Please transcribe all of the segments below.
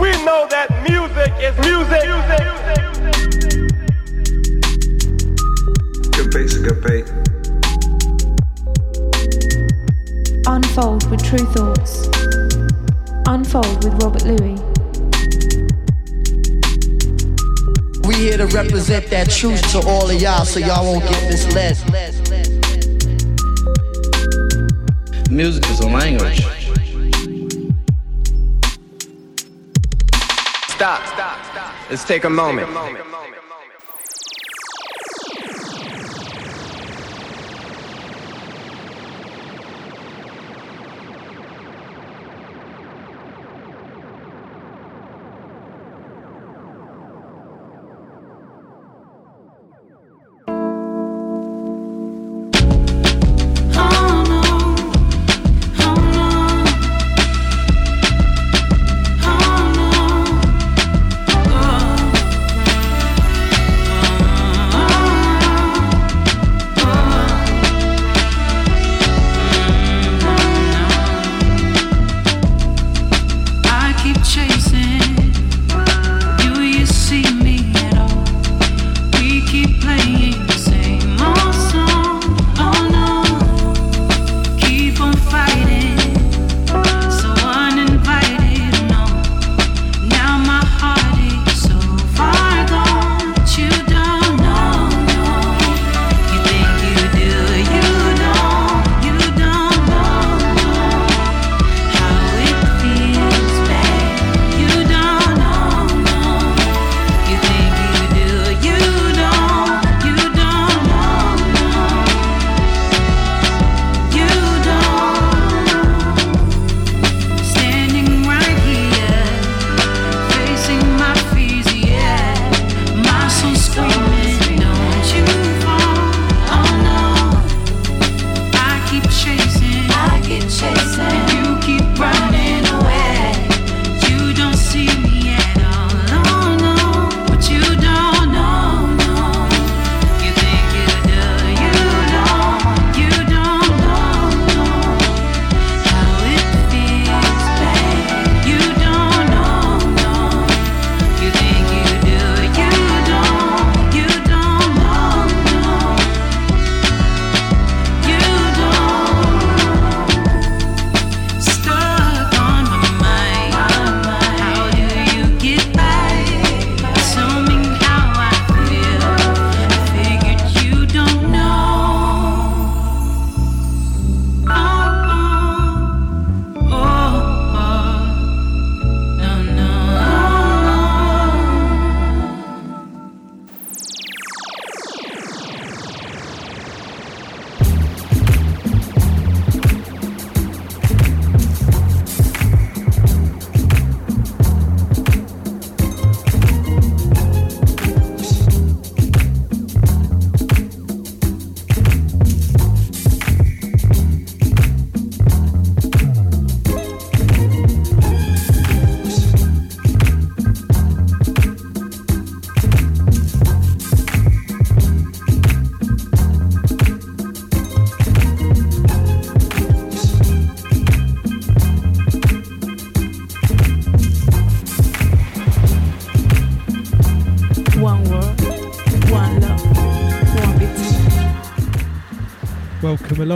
We know that music is music. Good beats good beat. Unfold with Tru Thoughts. Unfold with Robert Luis. We here to represent that truth to all of y'all so y'all won't get misled. Music is a language. Let's take a moment.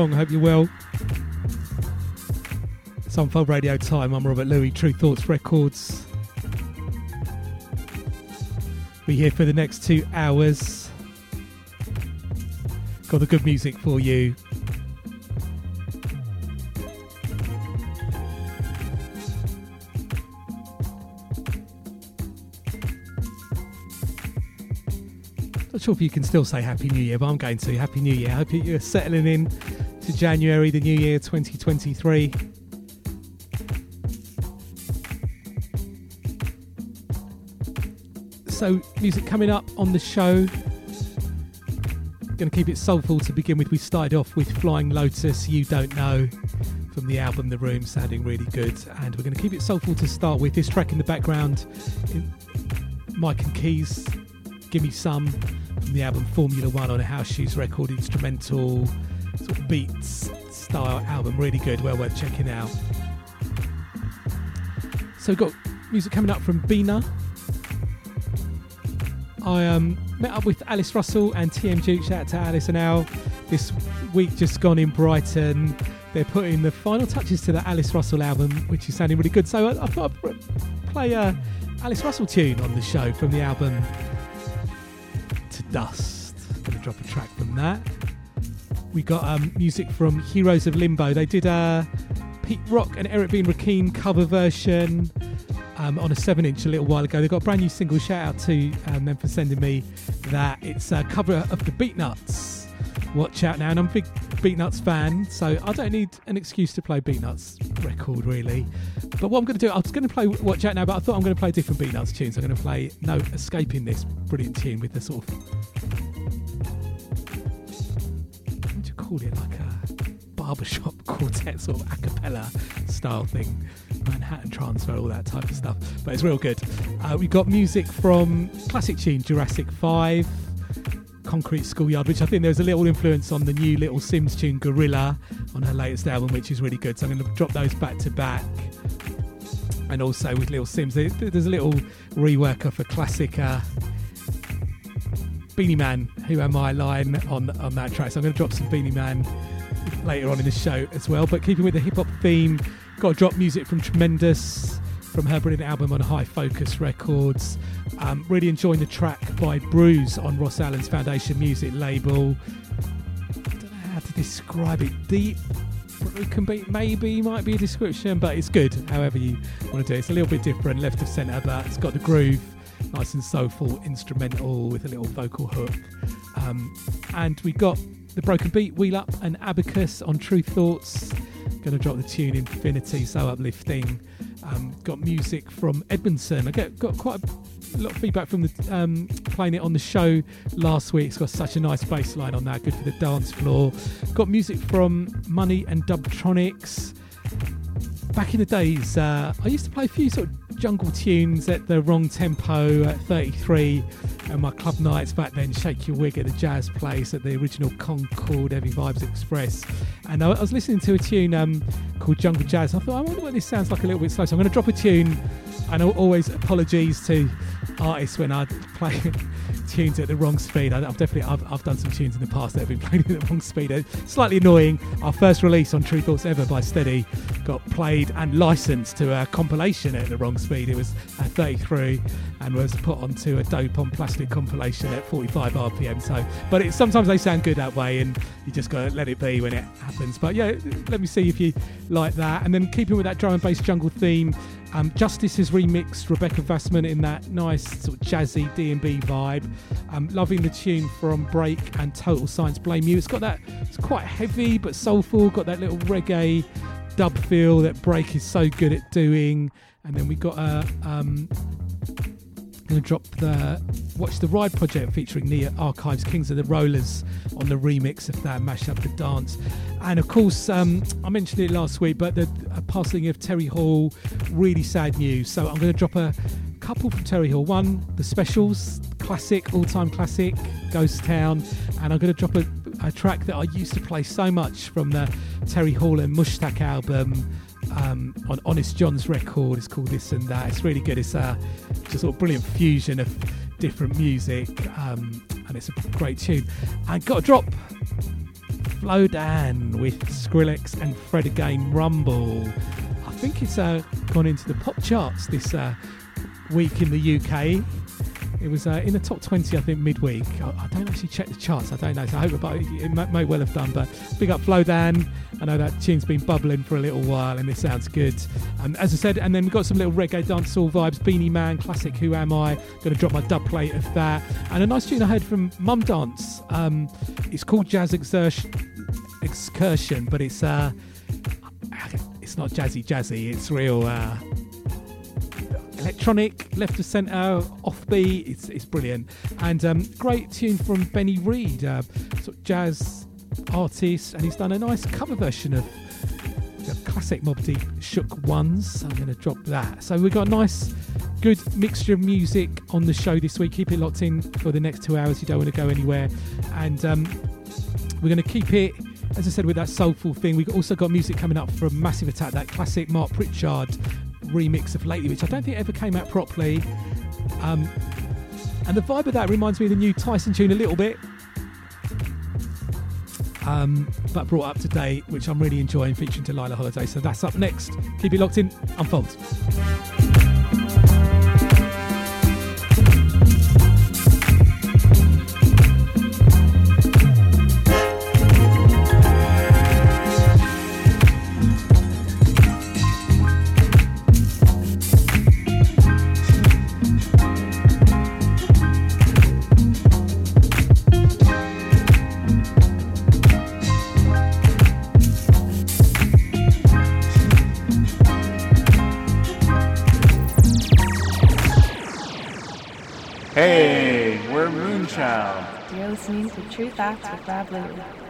Along. Hope you're well. It's Unfold Radio time. I'm Robert Luis, Tru Thoughts Records. We're here for the next two hours. Got the good music for you. Not sure if you can still say Happy New Year, but I'm going to. Happy New Year. I hope you're settling in to January, the new year 2023. so music coming up on the show. Going to keep it soulful to begin with. We started off with Flying Lotus, You Don't Know, from the album The Room, sounding really good. And we're going to keep it soulful to start with. This track in the background, Mike and Keys, Give Me Some, from the album Formula One on a House Shoes record, instrumental, sort of beats style album, really good, well worth checking out. So we've got music coming up from Bina. I um, met up with Alice Russell and TM Juke. Shout out to Alice and Al. This week just gone in Brighton. They're putting the final touches to the Alice Russell album, which is sounding really good. So I, I thought I'd play a Alice Russell tune on the show from the album To Dust. Gonna drop a track from that. We got um, music from Heroes of Limbo. They did a Pete Rock and Eric B. & Rakim cover version um, on a 7 inch a little while ago. They got a brand new single. Shout out to um, them for sending me that. It's a cover of the Beatnuts. Watch out now. And I'm a big Beatnuts fan, so I don't need an excuse to play Beatnuts record really. But what I'm going to do, I was going to play Watch Out now, but I thought I'm going to play different Beatnuts tunes. I'm going to play No Escaping This brilliant tune with the sort of. Call it? Like a barbershop quartet sort of a cappella style thing. Manhattan Transfer, all that type of stuff. But it's real good. Uh, we got music from classic tune Jurassic 5, Concrete Schoolyard, which I think there's a little influence on the new Little Simz tune Gorilla on her latest album, which is really good. So I'm going to drop those back to back. And also with Little Simz, there's a little rework of a classic uh, Beenie Man, Who Am I line on, on that track. So I'm going to drop some Beenie Man later on in the show as well. But keeping with the hip hop theme, got to drop music from Tremendous from her brilliant album on High Focus Records. Um, really enjoying the track by Bruise on Ross Allen's Foundation Music label. I don't know how to describe it. Deep broken beat, maybe might be a description, but it's good. However you want to do it, it's a little bit different, left of centre, but it's got the groove, nice and soulful, instrumental with a little vocal hook. Um, and we got the broken beat, Wheel Up, and Abacus on True Thoughts. Going to drop the tune Infinity, so uplifting. Um, got music from Edmondson. I get got quite a lot of feedback from the um, playing it on the show last week. It's got such a nice bass line on that, good for the dance floor. Got music from Money and Dubtronics. Back in the days, uh, I used to play a few sort of jungle tunes at the wrong tempo at 33 and my club nights back then shake your wig at the jazz place at the original concord heavy vibes express. And i, was listening to a tune um, called jungle jazz. I thought i wonder what this sounds like a little bit slow. So i'm going to drop a tune and always apologies to artists when i play tunes at the wrong speed I, have definitely I've, I've, done some tunes in the past that have been played at the wrong speed it's slightly annoying our first release on tru thoughts ever by steady got played and licensed to a compilation at the wrong speed it was at 33 and was put onto a dope on plastic compilation at 45 rpm. So, but it, sometimes they sound good that way, and you just gotta let it be when it happens. But yeah, let me see if you like that. And then keeping with that drum and bass jungle theme, um, Justice has remixed Rebecca Vasmant in that nice sort of jazzy D&B vibe. Um, loving the tune from Break and Total Science Blame You. It's got that, it's quite heavy but soulful, got that little reggae dub feel that Break is so good at doing. And then we got a um, going to drop the Watch the Ride project featuring Nia Archives Kings of the Rollers on the remix of that mash up the dance. And of course, um, I mentioned it last week, but the passing of Terry Hall, really sad news. So I'm going to drop a couple from Terry Hall. One, the specials, classic, all time classic, Ghost Town. And I'm going to drop a, a track that I used to play so much from the Terry Hall and Mushtaq album um, on Honest Jon's record. It's called This and That. It's really good. It's a sort of brilliant fusion of different music, um, and it's a great tune. And got a drop. Flowdan with Skrillex and Fred again Rumble. I think it's uh, gone into the pop charts this uh, week in the UK. It was uh, in the top 20, I think, midweek. I, I, don't actually check the charts. I don't know. So I hope it may, may, well have done. But big up Flowdan. I know that tune's been bubbling for a little while and it sounds good. And as I said, and then we've got some little reggae dancehall vibes. Beenie Man, classic Who Am I? Going to drop my dub plate of that. And a nice tune I heard from Mumdance. Um, it's called Jazz Exertion, Excursion, but it's uh, it's not jazzy jazzy. It's real. Uh, electronic, left of centre, offbeat. It's, it's brilliant. And um, great tune from Benny Reed, uh, sort of jazz artist, and he's done a nice cover version of the classic Mobb Deep Shook Ones. I'm going to drop that. So we've got a nice, good mixture of music on the show this week. Keep it locked in for the next two hours. You don't want to go anywhere. And um, we're going to keep it, as I said, with that soulful thing. We've also got music coming up from Massive Attack, that classic Mark Pritchard remix of Lately, which I don't think ever came out properly. Um, and the vibe of that reminds me of the new Tyson tune a little bit. Um, but brought up to date, which I'm really enjoying, featuring Delilah Holliday. So that's up next. Keep it locked in. Unfold. You're listening to True Facts with Rob Luis.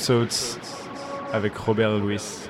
Écoutez Tru Thoughts avec Robert Luis.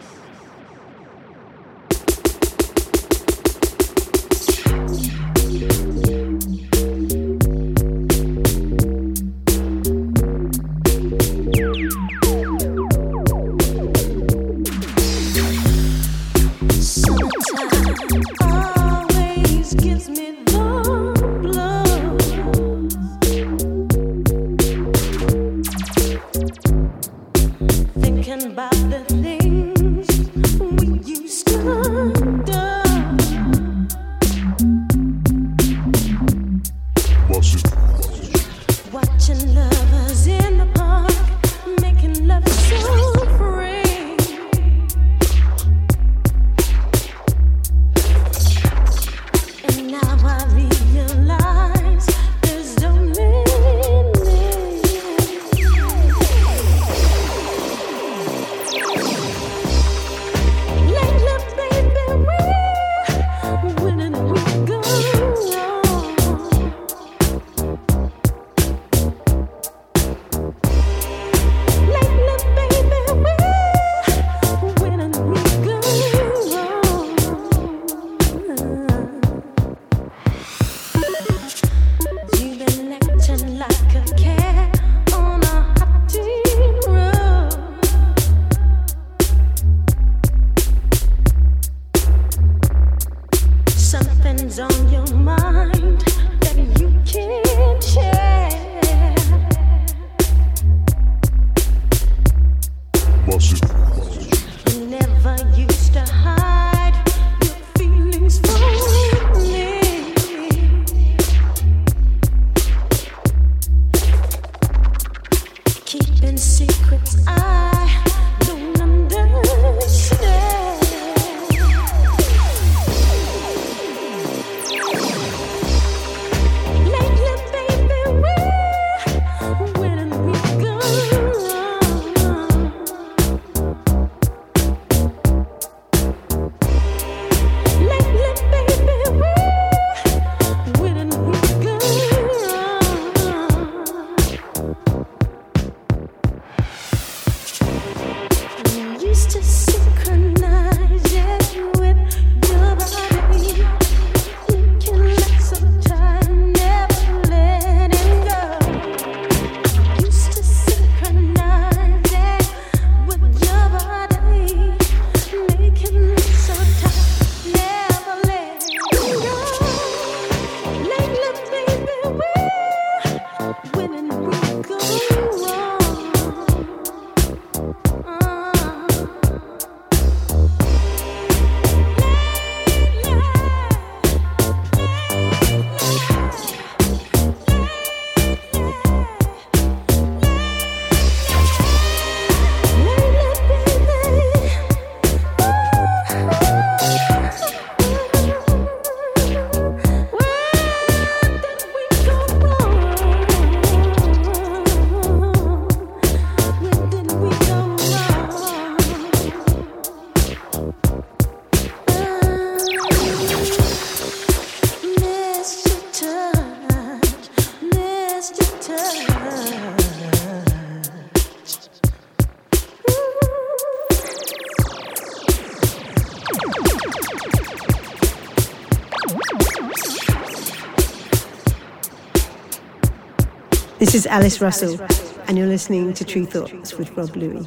Alice Russell, and you're listening to Tru Thoughts with Rob Luis.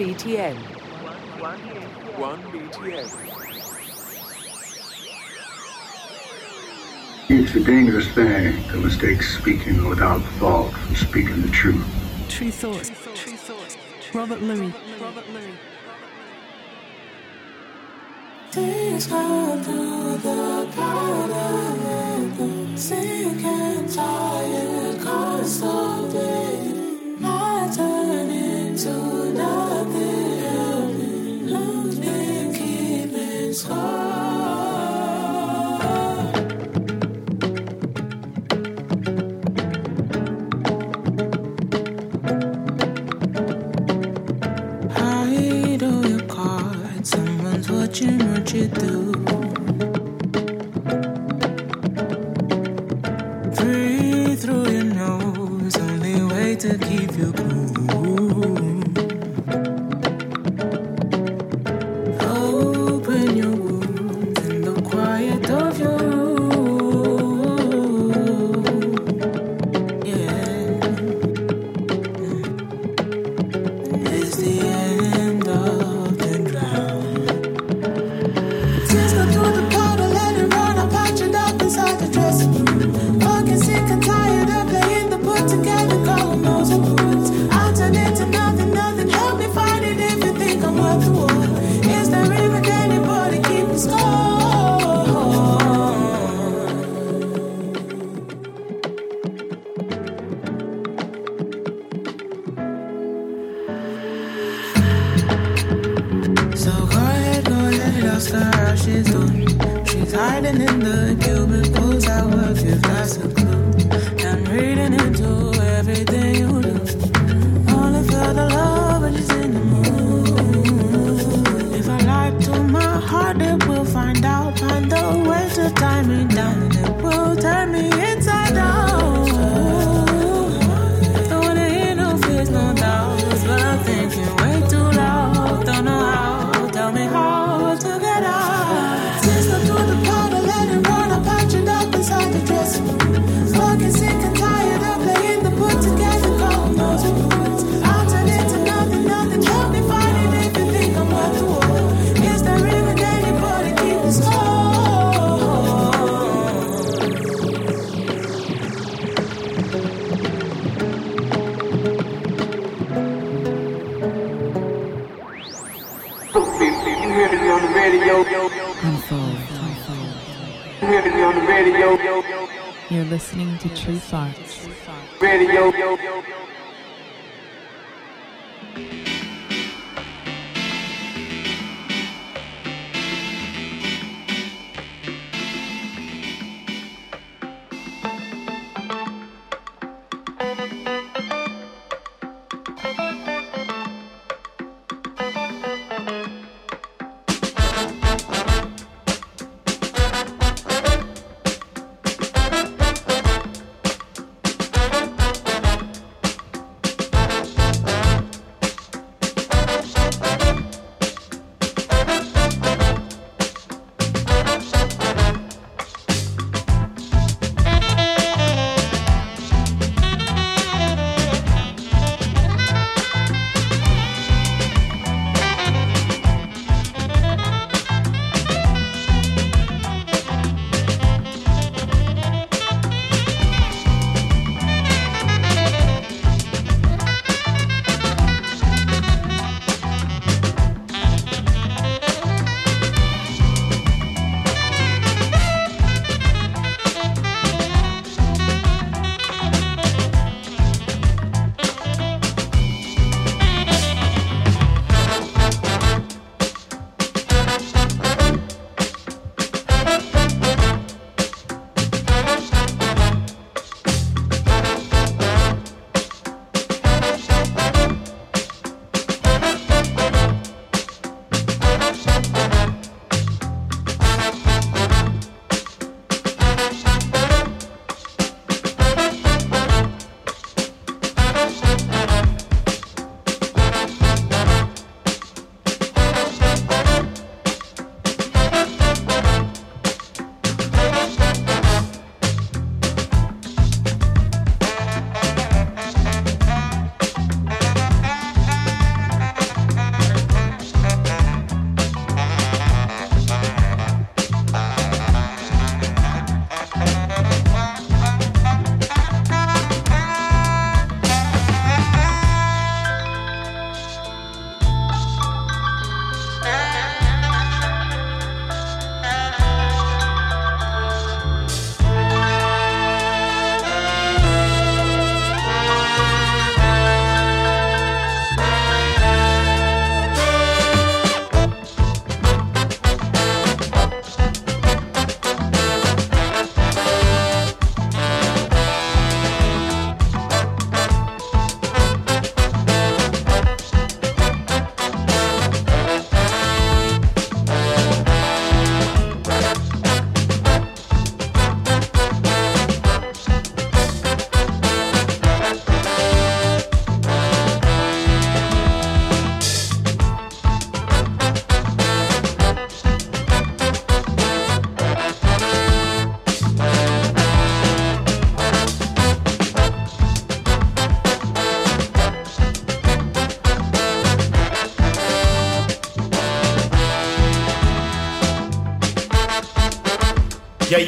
BTN. BTN. It's a dangerous thing to mistake speaking without thought for speaking the truth. True thoughts. True thoughts. Robert Luis. Robert Luis. Sick and tired, cause of radio. You're listening to Tru Thoughts. Radio.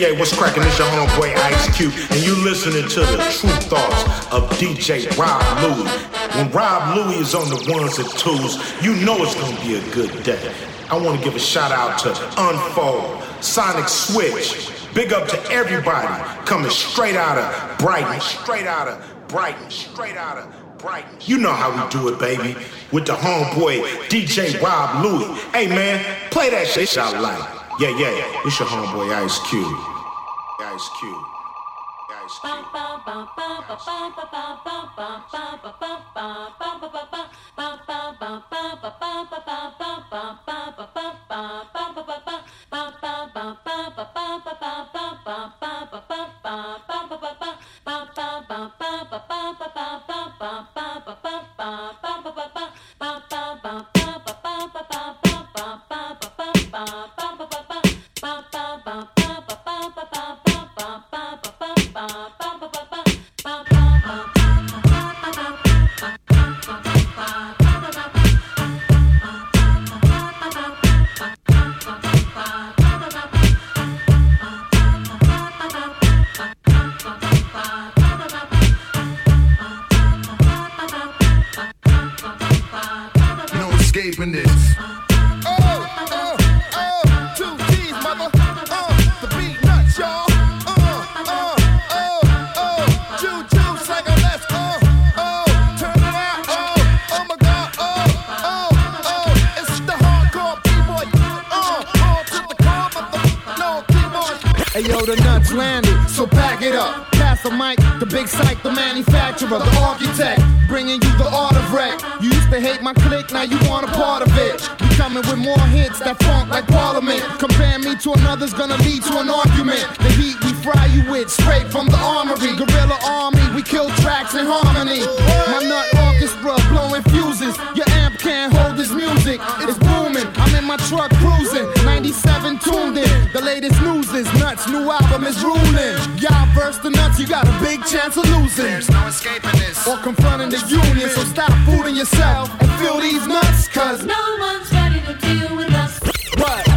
Yeah, what's cracking? It's your homeboy Ice Cube, and you listening to the Tru Thoughts of DJ Rob Luis. When Rob Luis is on the ones and twos, you know it's gonna be a good day. I want to give a shout out to Unfold, Sonic Switch. Big up to everybody coming straight out of Brighton, straight out of Brighton, straight out of Brighton. You know how we do it, baby. With the homeboy DJ Rob Louie. Hey man, play that shit out loud. Yeah, yeah, it's your homeboy Ice Cube. Ice Cube. Ice Cube. Escaping this. It up. Pass the mic, the big psych, the manufacturer, the architect, bringing you the art of wreck. You used to hate my clique, now you want a part of it. We coming with more hits that funk like Parliament. Compare me to another's gonna lead to an argument. The heat we fry you with, straight from the armory. Guerrilla army, we kill tracks in harmony. My nut orchestra blowing fuses. Your amp can't hold this music, it's booming. I'm in my truck cruising, 97 tuned in. The latest news is nuts, new album is ruling. Y'all verse the nuts, you got a big chance of losing. There's no escaping this. Or confronting the union, so stop fooling yourself and feel these nuts, cause no one's ready to deal with us. What?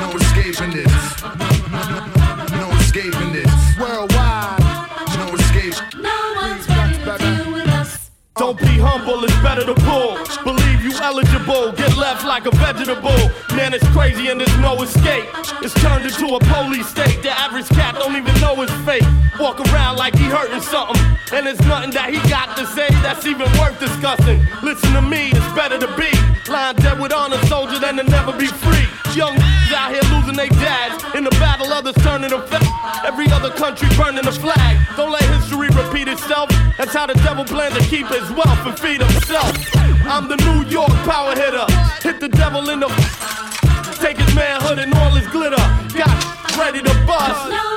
No escaping this. No escaping this. Worldwide. No escape. No one's ready to deal with us. Don't be humble, it's better to pull. Believe you eligible, get left like a vegetable. Man, it's crazy and there's no escape. It's turned into a police state. The average cat don't even know it's fake. Walk around like he hurting something. And there's nothing that he got to say that's even worth discussing. Listen to me, it's better to be lying dead with honor soldier than to never be free. Young out here losing their dads. In the battle, others turning to fa- Every other country burning the flag. Don't let history repeat itself. That's how the devil plans to keep his wealth and feed himself. I'm the New York power hitter. Hit the devil in the. Take his manhood and all his glitter. Got ready to bust. No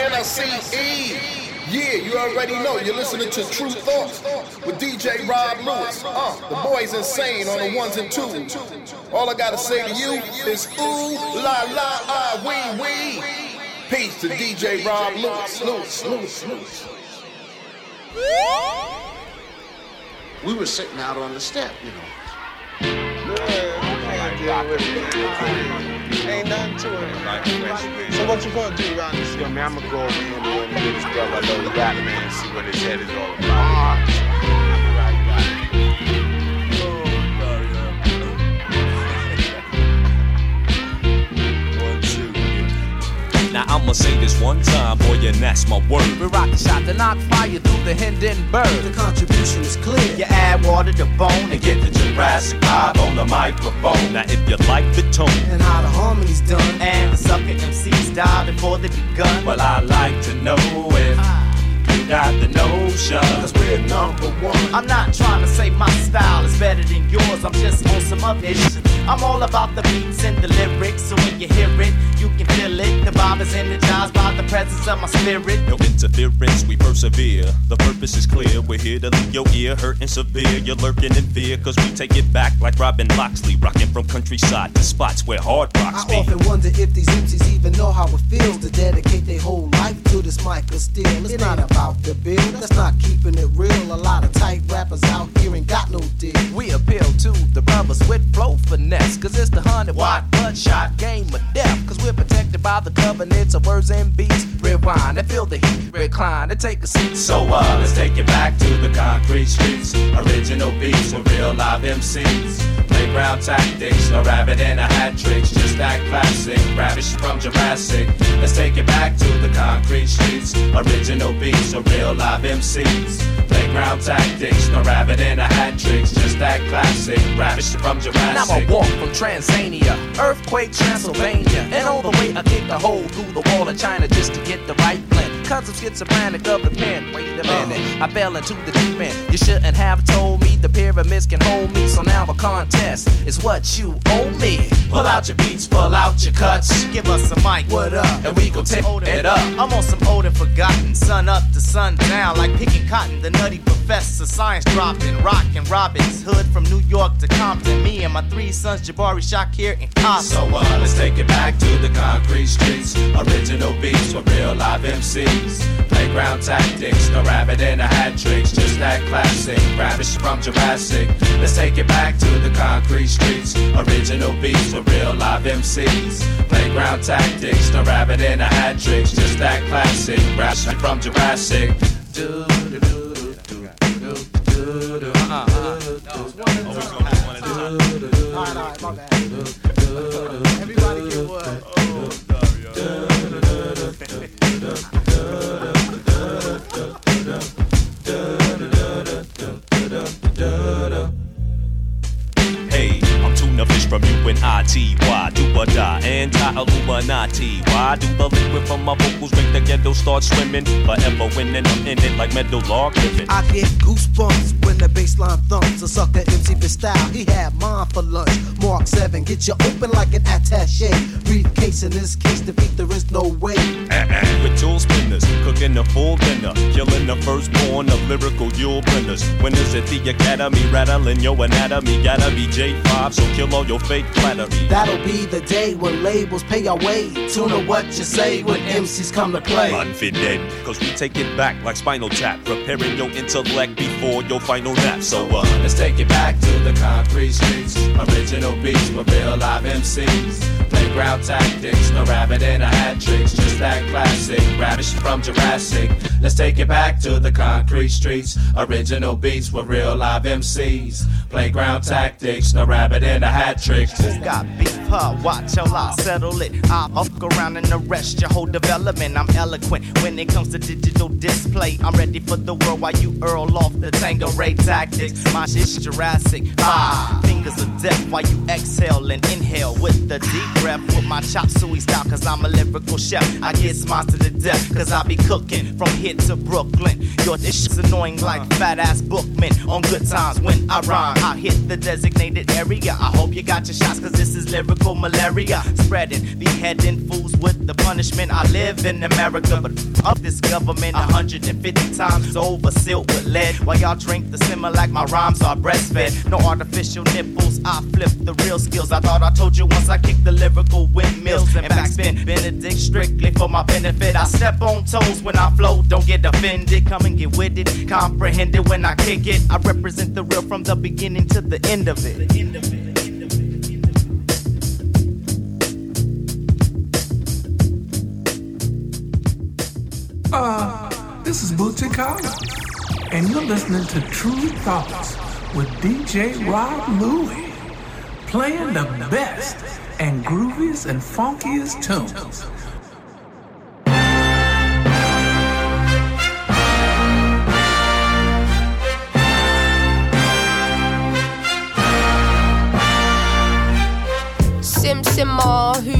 NLCE. Yeah, you already know. You're listening to Tru Thoughts with DJ Rob Luis. Uh, the boy's insane on the ones and twos. All I gotta say to you is ooh la la ah wee wee. Peace to DJ Rob Luis. Luis, Luis, Luis. We were sitting out on the step, you know. Ain't to it. So what you gonna do around this? Yo, man, I'm gonna go over here and get this brother. I know he got it, man. See what his head is all about. Ah. I'ma say this one time, boy, and that's my word. We rock the shot to knock fire through the Hindenburg. The contribution is clear. You add water to bone And get the Jurassic vibe on the microphone. Now if you like the tone, And how the harmony's done. and the sucker MCs die before they begun. well I like to know if ah. you got the notion. Cause we're number one. I'm not trying to say my style is better than yours. I'm just on some other shit. I'm all about the beats and the lyrics. So when you hear it, you can feel it. The vibe is energized by the presence of my spirit. No interference, we persevere. The purpose is clear. We're here to leave your ear hurting severe. You're lurking in fear, cause we take it back like Robin Loxley, rocking from countryside to spots where hard rocks I be. often wonder if these MCs even know how it feels to dedicate their whole life to this mic of steel. It's not about the bill, that's not keeping it real. A lot of tight rappers out here ain't got no deal. We appeal to the brothers with flow finesse. Cause it's the 100 watt bloodshot game of death. Cause we're protected by the covenants of words and beats. Rewind and feel the heat, recline and take a seat. So uh, let's take it back to the concrete streets. Original beats with real live MCs. Playground tactics, no rabbit and a hat tricks. Just that classic, ravish from Jurassic. Let's take it back to the concrete streets. Original beats with real live MCs. Playground tactics, no rabbit and a hat tricks. Just that classic, ravish from Jurassic. I'ma walk from Tanzania, earthquake Transylvania, and all the way I kick a hole through the wall of China just to get the right blend. Cause I'm schizophrenic of the pen. Wait a minute, I fell into the deep end. You shouldn't have told me the pyramids can hold me, so now a contest is what you owe me. Pull out your beats, pull out your cuts. Give us a mic, What up? And we gon' take it up. I'm on some old and forgotten, sun up to sun down, like picking cotton. The nutty professor, science dropped dropping, rockin' Robin's Hood from New York to Compton. Me and my three sons, Jabari, Shakir, and Cosmo. So uh, let's take it back to the concrete streets. Original beats with real live MCs. Playground tactics, no rabbit and a hat tricks. Just that classic, ravish from Jurassic. Let's take it back to the concrete streets. Original beats with real live MCs. Playground tactics, no rabbit and a hat tricks. Just that classic, ravish from Jurassic. Do, do, do, do, do, do, do, do. Tuna fish and. Why do or die? Anti-Illuminati. Why do the liquid from my vocals make the ghetto start swimming? Forever winning, I'm in it like metal log living. I get goosebumps when the baseline thumps. A sucker MC for style, he had mine for lunch. Mark 7, get you open like an attache. Briefcase in this case, defeat there is no way. Uh-uh. With tool spinners, cooking a full dinner, killing the firstborn of lyrical Yule blenders. Winners at the academy, rattling your anatomy. Gotta be J5, so kill all your fake flattery. That'll be the day when labels pay our way. Tune to what you say when MCs come to play. Unfitted, cause we take it back like spinal tap, preparing your intellect before your final nap. So uh, let's take it back to the concrete streets. Original beats with real live MCs. Playground tactics, no rabbit and a hat tricks. Just that classic, ravish from Jurassic. Let's take it back to the concrete streets. Original beats with real live MCs. Playground tactics, no rabbit and a hat tricks. Who got beef, huh? Watch how I settle it. I'll fuck around and arrest your whole development. I'm eloquent when it comes to digital display. I'm ready for the world while you earl off the Tango Ray tactics. My shit's Jurassic. Ah, fingers of death while you exhale and inhale with the deep breath. With my chop suey style, cause I'm a lyrical chef. I get smiles to the death, cause I be cooking from here to Brooklyn. Your this shit's annoying like uh. fat ass Bookman on good times when I rhyme. I hit the designated area. I hope you got your shots, cause this is lyrical malaria. Spreading, beheading fools with the punishment. I live in America, but up this government 150 times over, sealed with lead. While y'all drink the simmer like my rhymes are breastfed. No artificial nipples, I flip the real skills. I thought I told you once I kicked the lyrical windmills and backspin. Benedict strictly for my benefit. I step on toes when I flow, don't get offended. Come and get with it, comprehend it when I kick it. I represent the real from the beginning to the end of it. The end of it. Uh, this is Bootsy Collins, and you're listening to Tru Thoughts with DJ Rob Luis, playing the best and grooviest and funkiest tunes. Sim Sim who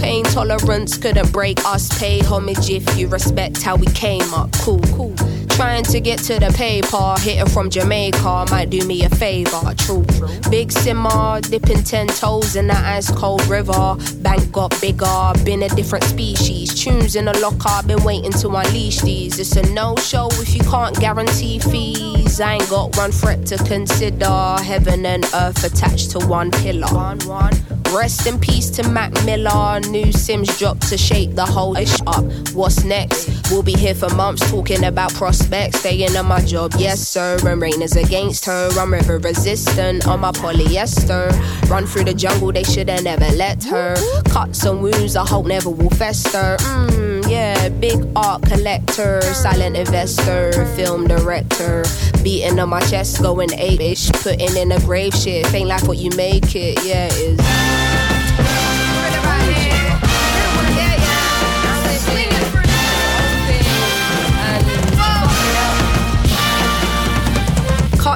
pain tolerance couldn't break us. Pay homage if you respect how we came up. Cool, cool. Trying to get to the paper, hitting from Jamaica might do me a favor. True, big simmer, dipping ten toes in that ice cold river. Bank got bigger, been a different species. Tunes in the locker, been waiting to unleash these. It's a no show if you can't guarantee fees. I ain't got one threat to consider. Heaven and earth attached to one pillar. One, one. Rest in peace to Mac Miller. New Simz dropped to shake the whole ish up. What's next? We'll be here for months talking about prospects. Staying on my job, yes sir. And rain is against her. I'm river resistant on my polyester. Run through the jungle, they should've never let her. Cuts and wounds, I hope never will fester. Mmm, yeah, big art collector, silent investor, film director. Beating on my chest, going ape-ish. Putting in a grave shit. Ain't like what you make it, yeah, it is.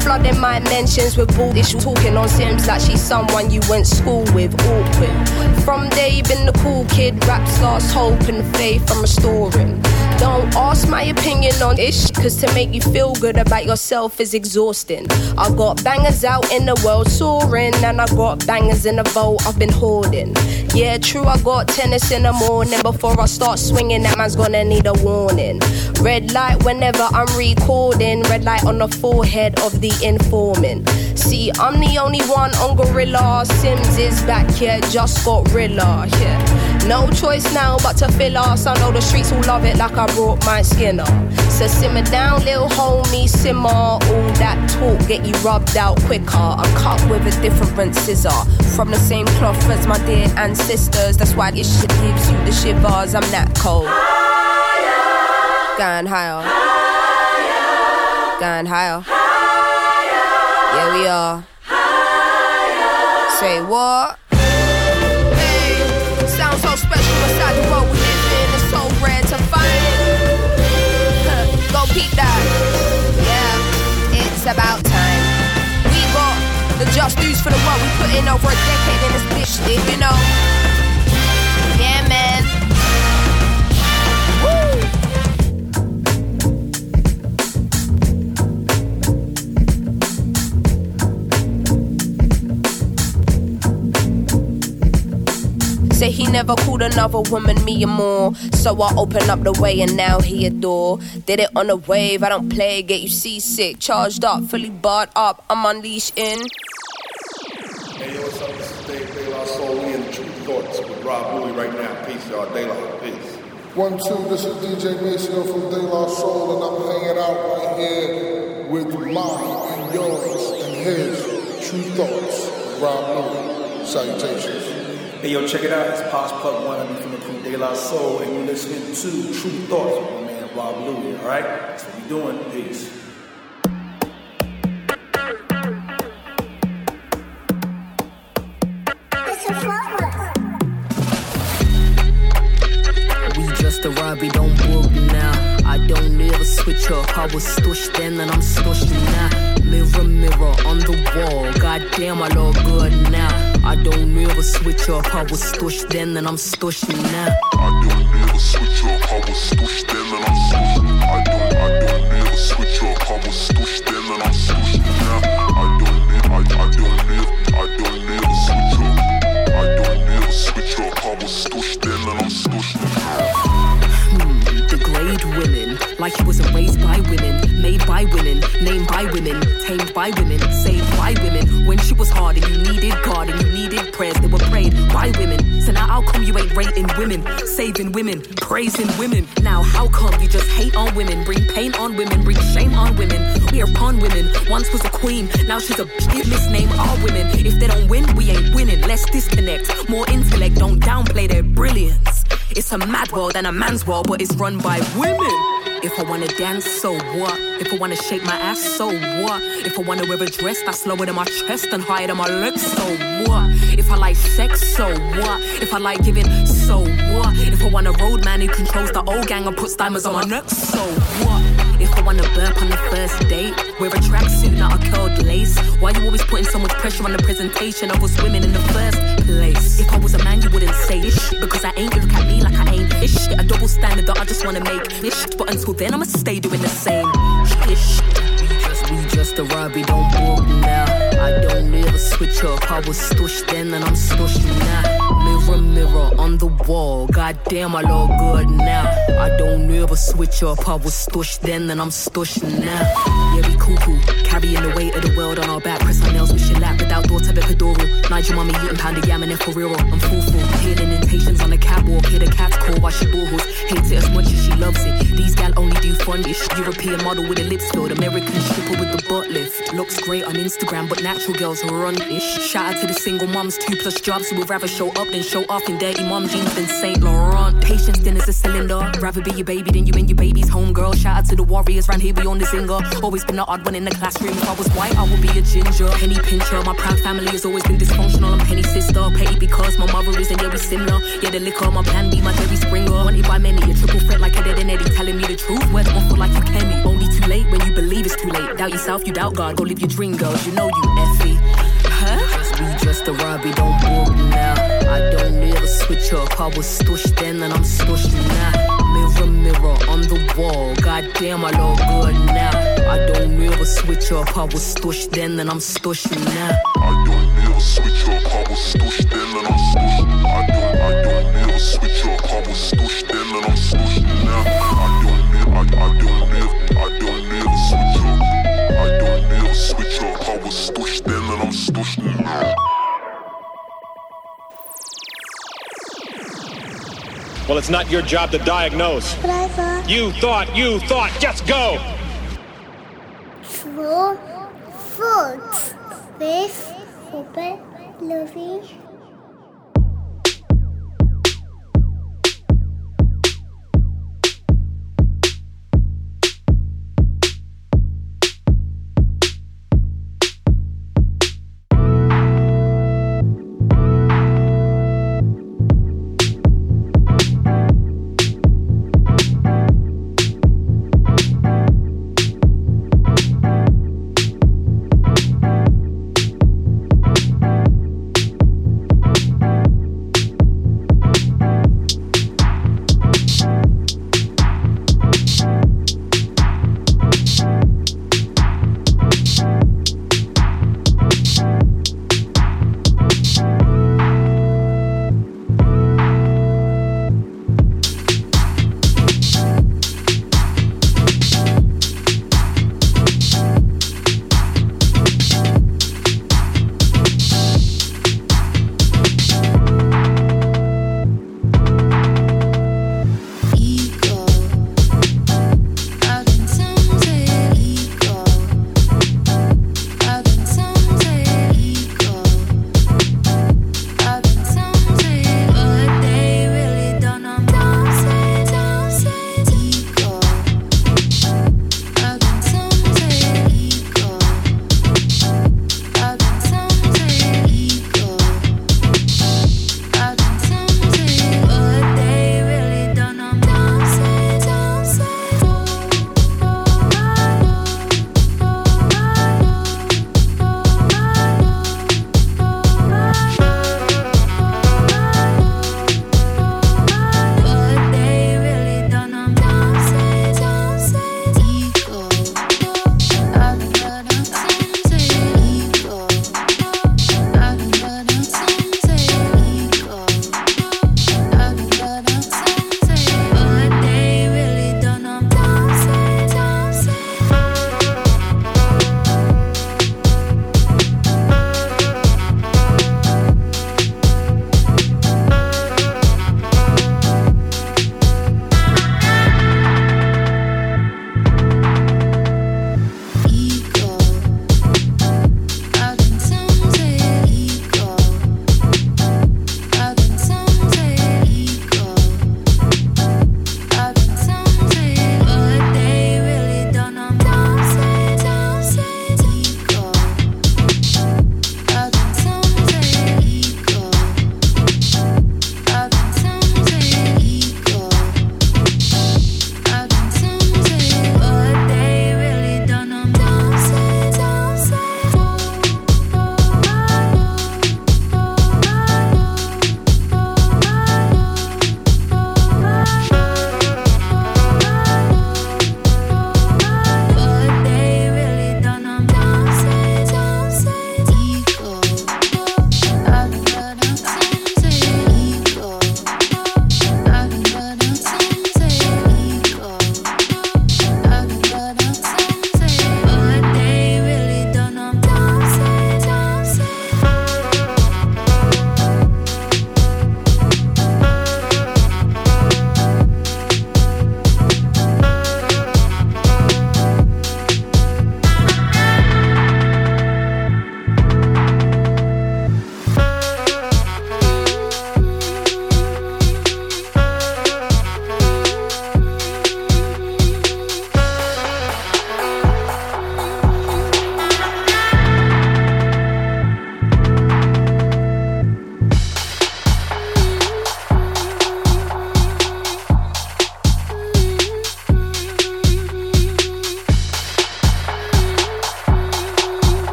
flooding my mentions with bullshit. Talking on Simz like she's someone you went school with. Awkward. From day been the cool kid. Raps lost hope and faith I'm restoring. Don't ask my opinion on ish, cause to make you feel good about yourself is exhausting. I got bangers out in the world soaring, and I got bangers in the vault I've been hoarding. Yeah, true, I got tennis in the morning. Before I start swinging, that man's gonna need a warning. Red light whenever I'm recording, red light on the forehead of the informant. See, I'm the only one on Gorilla. Simz is back here, just got Rilla, yeah. No choice now but to fill us. I know the streets will love it like I brought my skin up. So simmer down, little homie, simmer. All that talk get you rubbed out quicker. I'm cut with a different scissor. From the same cloth as my dear ancestors. That's why this shit gives you the shivers. I'm that cold. Higher. Going higher. Going higher. Yeah, we are. Say what? Hey, sounds so special inside the world we live in. It's so rare to find. Go peep that. Yeah, it's about time. We got the just dues for the work we put in over a decade in this bitch, you know. Say he never called another woman me and more. So I open up the way and now he adore. Did it on a wave, I don't play, get you seasick. Charged up, fully barred up, I'm unleashed in. Hey, yo, what's up? This is Dave De Soul. We in Tru Thoughts with Rob Luis right now. Peace, y'all. De La, peace. One, two, this is DJ Maceo from De La Soul, and I'm hanging out right here with mine and yours and his Tru Thoughts, Rob Luis. Salutations. Hey, yo, check it out. It's Posh Plug One. I'm from the crew De La Soul, and you're listening to Tru Thoughts with my man Rob Luis. All right? That's what we doing. Peace. We just arrived, we don't work now. I don't ever switch up. I was stushed then and I'm stushed now. Mirror, mirror on the wall. Goddamn, I look good now. I don't ever switch up. I was stushed then and I'm stushed now. I don't ever switch up. I was stushed then and I'm stushed. I don't, I don't ever switch up. I was stushed then and I'm stushed now. I don't, I, I don't ever, I don't ever switch up. I don't ever switch up. I was stushed then and I'm stushed now. Hmm, degrade women like he wasn't raised by by women, named by women, tamed by women, saved by women. When she was hard and you needed God and you needed prayers, they were prayed by women. So now how come you ain't rating women, saving women, praising women? Now how come you just hate on women, bring pain on women, bring shame on women? We are upon women. Once was a queen, now she's a bitch. Misname all women. If they don't win, we ain't winning. Let's disconnect. More intellect, don't downplay their brilliance. It's a mad world and a man's world, but it's run by women. If I wanna dance, so what? If I wanna shake my ass, so what? If I wanna wear a dress that's lower than my chest and higher than my lips, so what? If I like sex, so what? If I like giving, so what? If I want a road man who controls the old gang and puts diamonds on my neck, so what? If I wanna burp on the first date, wear a tracksuit, not a curled lace. Why you always putting so much pressure on the presentation of us women in the first place? If I was a man, you wouldn't say this because I ain't. You look at me like I ain't ish. A double standard that I just wanna make ish. But until then, I'ma stay doing the same ish. We just, we just arrived, we don't walk now. I don't ever switch up. I was stushed then and I'm stushed now. Mirror, mirror on the wall. Goddamn, I look good now. I don't ever switch up. I was stushed then and I'm stushed now. Yeah, we cuckoo. Carrying the weight of the world on our back. Press our nails with lap without door to be pedoral. Nigel mommy eating pound of yam and for real. I'm full. Hearing indentations on the catwalk. Hear the cats call while she boohoo's. Hates it as much as she loves it. These gal only do fundish. European model with a lips filled. American stripper with the butt lift. Looks great on Instagram, but natural girls who run ish. Shout out to the single moms, two plus jobs who would rather show up than show off in dirty mom jeans than Saint Laurent. Patience then is a cylinder. Rather be your baby than you and your baby's home girl. Shout out to the warriors round here, we on the zinger. Always been the odd one in the classroom. If I was white, I would be a ginger. Penny pincher. My proud family has always been dysfunctional. I'm Penny sister. Petty because my mother isn't, yeah, we similar. Yeah, the liquor, my plan B, my Jerry Springer. Wanted by many, a triple threat like Ed and Eddie. Telling me the truth, words awful like you Kenny. Only too late when you believe it's too late. Doubt yourself, you doubt God. Go live your dream, girls. You know you effie. Huh? Just, we just arrived, we don't walk now. I don't ever switch up. I was stushed then and I'm stushed now. Mirror, mirror on the wall. Goddamn, I look good now. I don't ever switch up. I was stushed then and I'm stushed now. I don't never switch up. I was stushed then and I'm stushed. I don't, I don't never switch up. I was stushed then and I'm stushed now. I don't never, I, I don't Well, it's not your job to diagnose. But I thought You thought, you thought, just go! Tru Thoughts with open loving.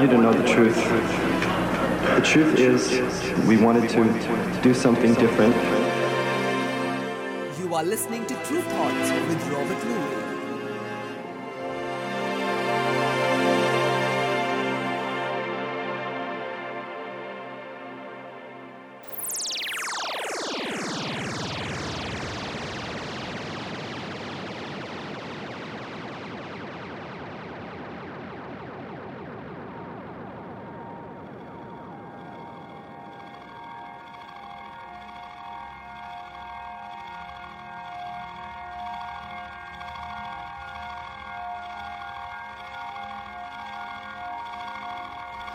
You to know the truth. The truth is, we wanted to do something different. You are listening to Tru Thoughts with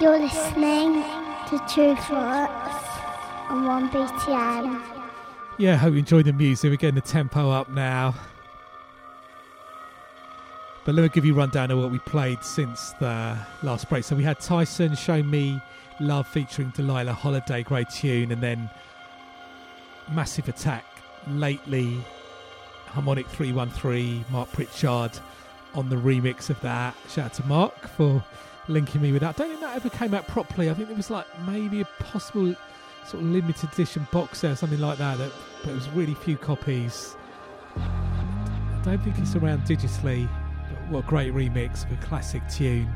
You're listening to Tru Thoughts on 1BTN. Yeah, hope you enjoyed the music. We're getting the tempo up now. But let me give you a rundown of what we played since the last break. So we had Tyson Show Me Love featuring Delilah Holliday, great tune, and then Massive Attack lately, Harmonic 313, Mark Pritchard on the remix of that. Shout out to Mark for linking me with that. I don't think that ever came out properly. I think it was like maybe a possible sort of limited edition box set or something like that, that but it was really few copies. I don't think it's around digitally, but what a great remix of a classic tune.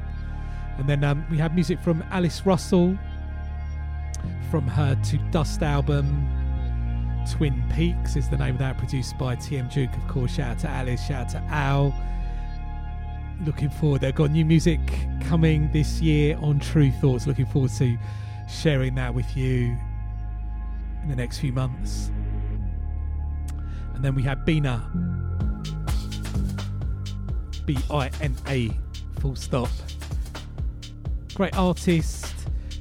And then um, we have music from Alice Russell from her To Dust album. Twin Peaks is the name of that, produced by TM Juke, of course. Shout out to Alice, shout out to Al. Looking forward, they've got new music coming this year on True Thoughts. Looking forward to sharing that with you in the next few months. And then we have Bina, B I N A, full stop. Great artist,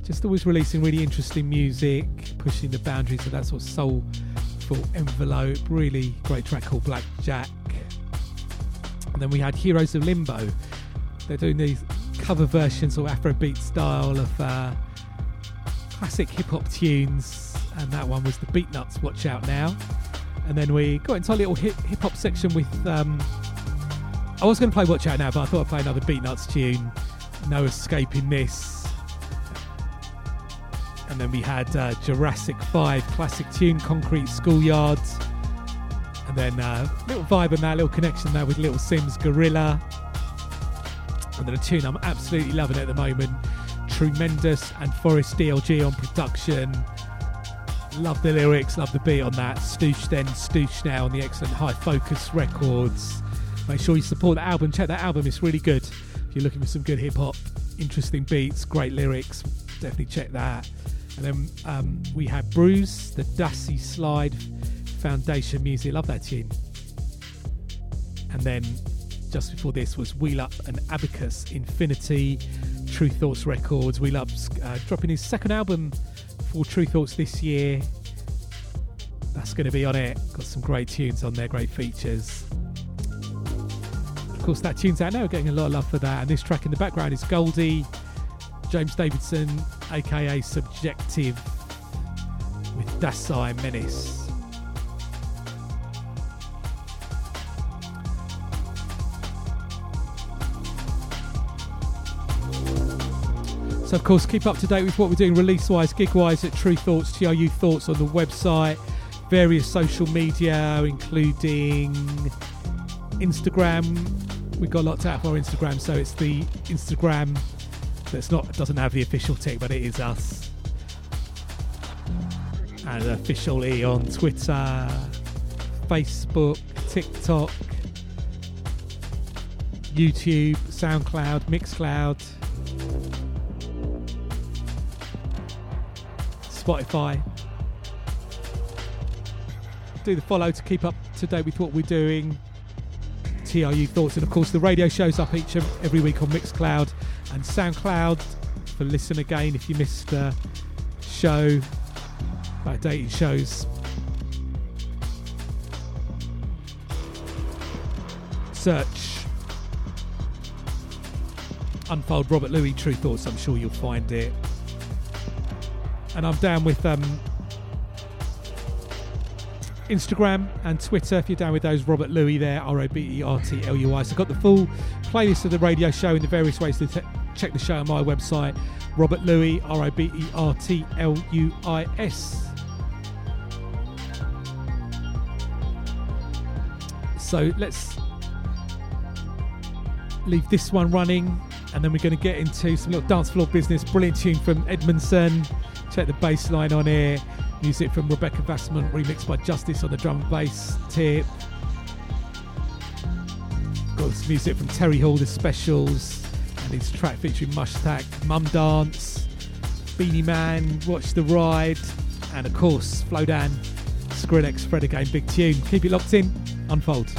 just always releasing really interesting music, pushing the boundaries of that sort of soulful envelope. Really great track called Black Jack. And then we had Heroes of Limbo. They're doing these cover versions or Afrobeat style of uh, classic hip hop tunes, and that one was the Beatnuts. Watch out now. And then we got into a little hip hop section with. Um, I was going to play Watch Out now, but I thought I'd play another Beatnuts tune. No escaping this. And then we had uh, Jurassic 5 classic tune, Concrete Schoolyard. Then uh, little vibe and that, little connection there with Little Simz Gorilla. And then a tune I'm absolutely loving at the moment, Tremendous and Forest DLG on production. Love the lyrics, love the beat on that. Stoosh then, Stoosh now on the excellent High Focus Records. Make sure you support the album. Check that album, it's really good. If you're looking for some good hip hop, interesting beats, great lyrics, definitely check that. And then um, we have Bruce, the Dusty Slide Foundation music. Love that tune. And then just before this was Wheel Up and Abacus Infinity, Tru Thoughts Records. Wheel Up's uh, dropping his second album for Tru Thoughts this year. That's going to be on it. Got some great tunes on there, great features. Of course, that tune's out now, getting a lot of love for that. And this track in the background is Goldie, James Davidson, aka Subjective, with Dasai Menace. So, of course, keep up to date with what we're doing release wise, gig wise at Tru Thoughts, TRU Thoughts on the website, various social media, including Instagram. We've got lots out for our Instagram, so it's the Instagram that's not doesn't have the official tick, but it is us. And officially on Twitter, Facebook, TikTok, YouTube, SoundCloud, Mixcloud. Spotify. Do the follow to keep up to date with what we're doing. TRU Thoughts, and of course, the radio shows up each and every week on Mixcloud and SoundCloud for listen again if you missed the show, about dating shows. Search Unfold Robert Luis Tru Thoughts, I'm sure you'll find it and I'm down with um, Instagram and Twitter. If you're down with those, Robert Luis there, R O B E R T L U I. So I've got the full playlist of the radio show and the various ways to t- check the show on my website, Robert Luis, R O B E R T L U I S. So let's leave this one running and then we're going to get into some little dance floor business. Brilliant tune from Edmondson. Check the bass line on here. Music from Rebecca Vasmant, remixed by Justice on the drum and bass tip. Got some music from Terry Hall, The Specials, and his track featuring Mushtaq, Mum Dance, Beenie Man, Watch the Ride, and of course, Flowdan, Skrillex, Fred again, big tune. Keep it locked in, unfold.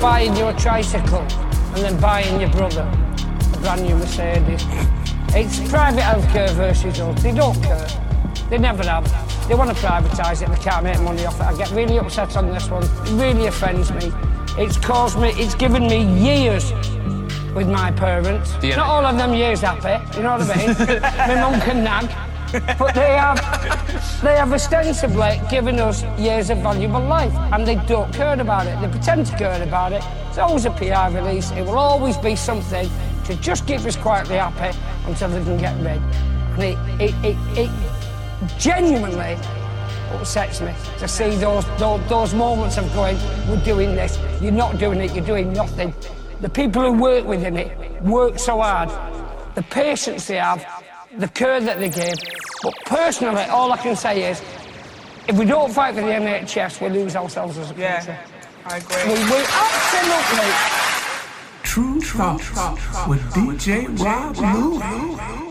Buying your tricycle and then buying your brother a brand new Mercedes. It's private healthcare versus us. They don't care. They never have. They want to privatise it, they can't make money off it. I get really upset on this one. It really offends me. It's caused me, it's given me years with my parents. Not all of them years happy, you know what I mean? my mum can nag. But they have, they have ostensibly given us years of valuable life, and they don't care about it. They pretend to care about it. It's always a PR release. It will always be something to just keep us quietly happy until they can get rid. And it, it, it, it genuinely upsets me to see those, those those moments of going, we're doing this, you're not doing it, you're doing nothing. The people who work within it work so hard, the patience they have, the care that they give. But personally, all I can say is, if we don't fight for the NHS, we lose ourselves as a country. Yeah, I agree. We will absolutely. Tru Thoughts with DJ Rob Lou.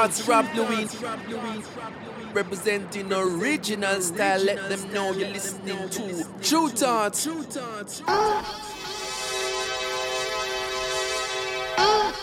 Thoughts, Rob Luis. Representing original style, let them know you're listening to Tru Thoughts. Tru Thoughts. Ah. Ah.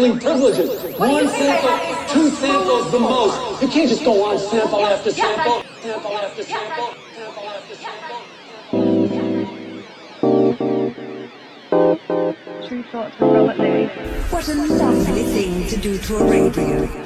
Sampling privileges. One sample, two samples the most. You can't just go on sample after sample, sample after sample, sample after sample. Tru thoughts with Robert Luis. What a lovely thing to do to a radio.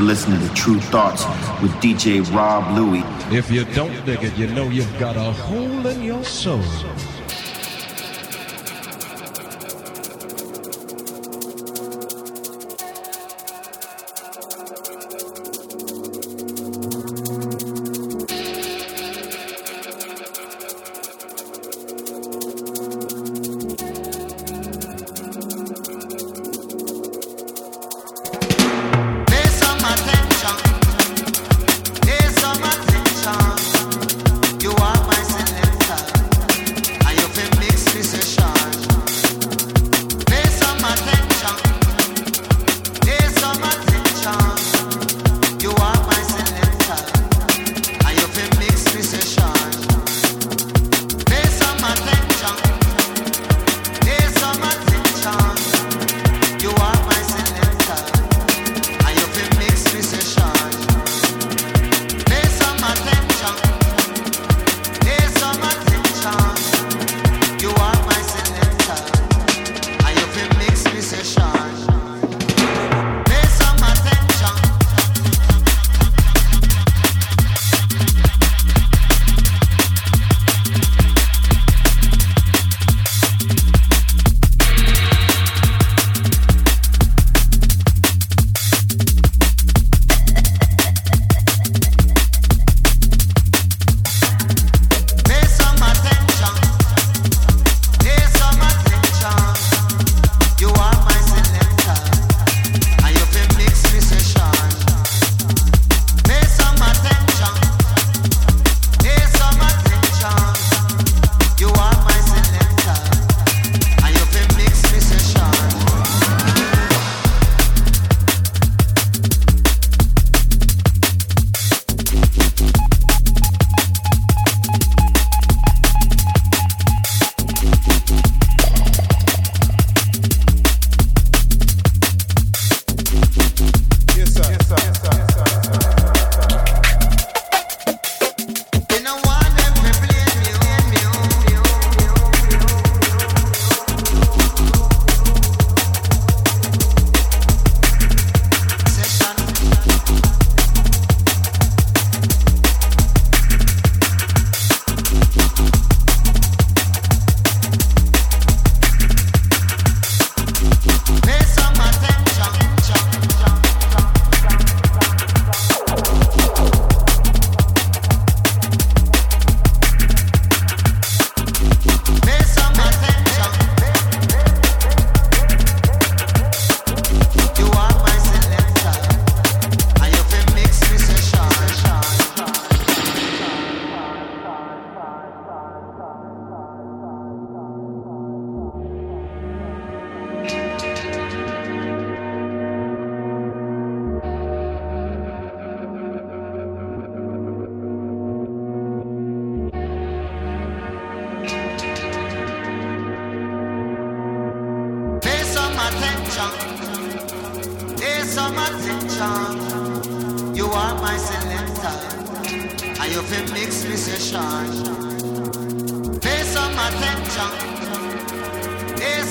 You're listening to Tru Thoughts with DJ Rob Louie. If you don't dig it, you know you've got a hole in your soul.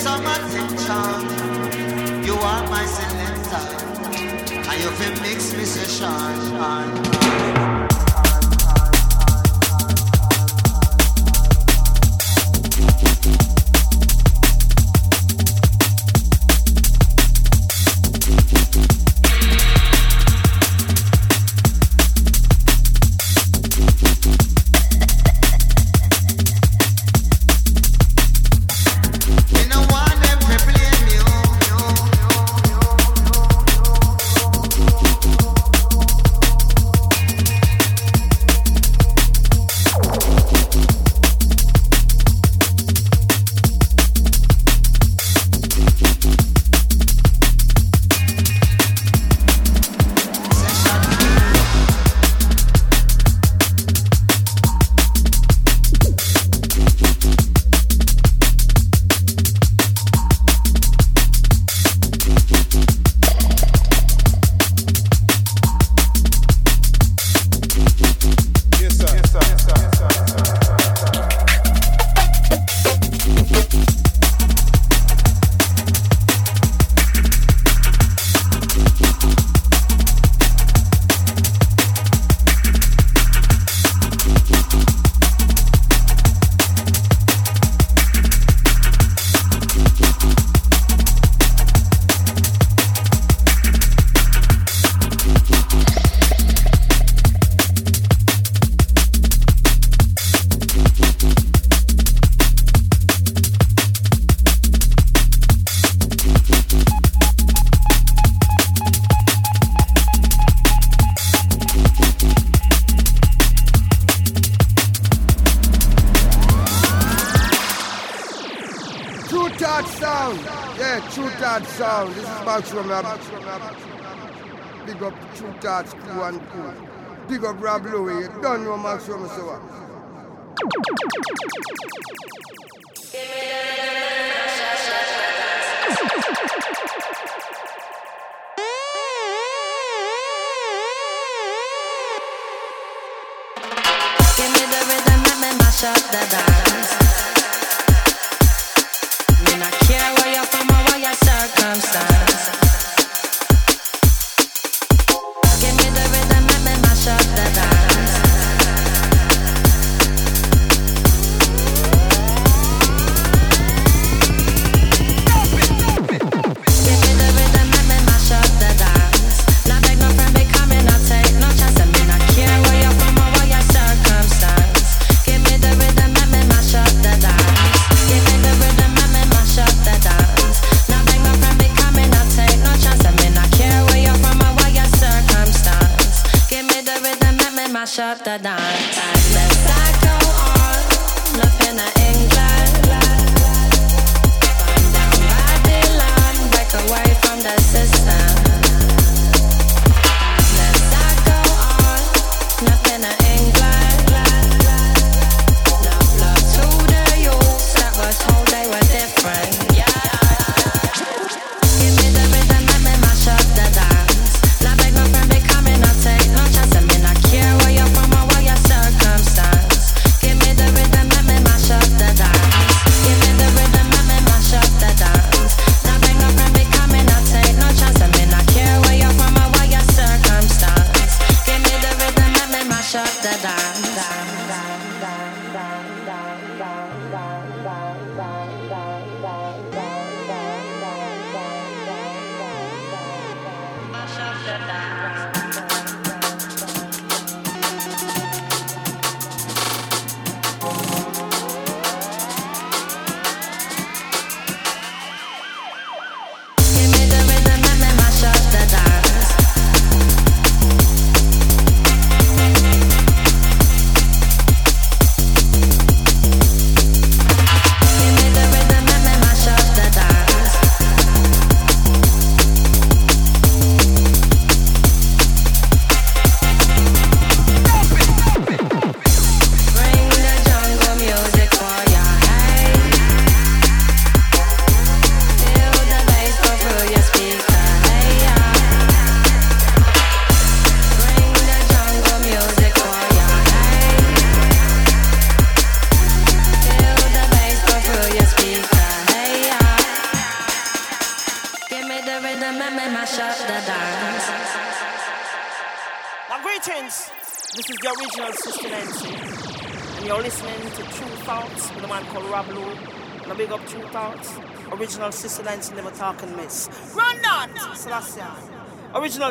summer's in charge. You are my selector, and you can mix me shine. and. Big up Rob Louie. Don't know Max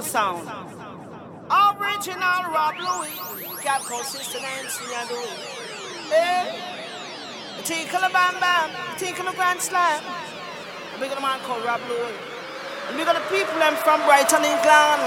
sound. Original Rob Louie. Got consistent and see I do it. Hey. Eh? Tinkle a bam bam. Tinkle a grand slam. A big man called Rob and we got the people them from Brighton, England.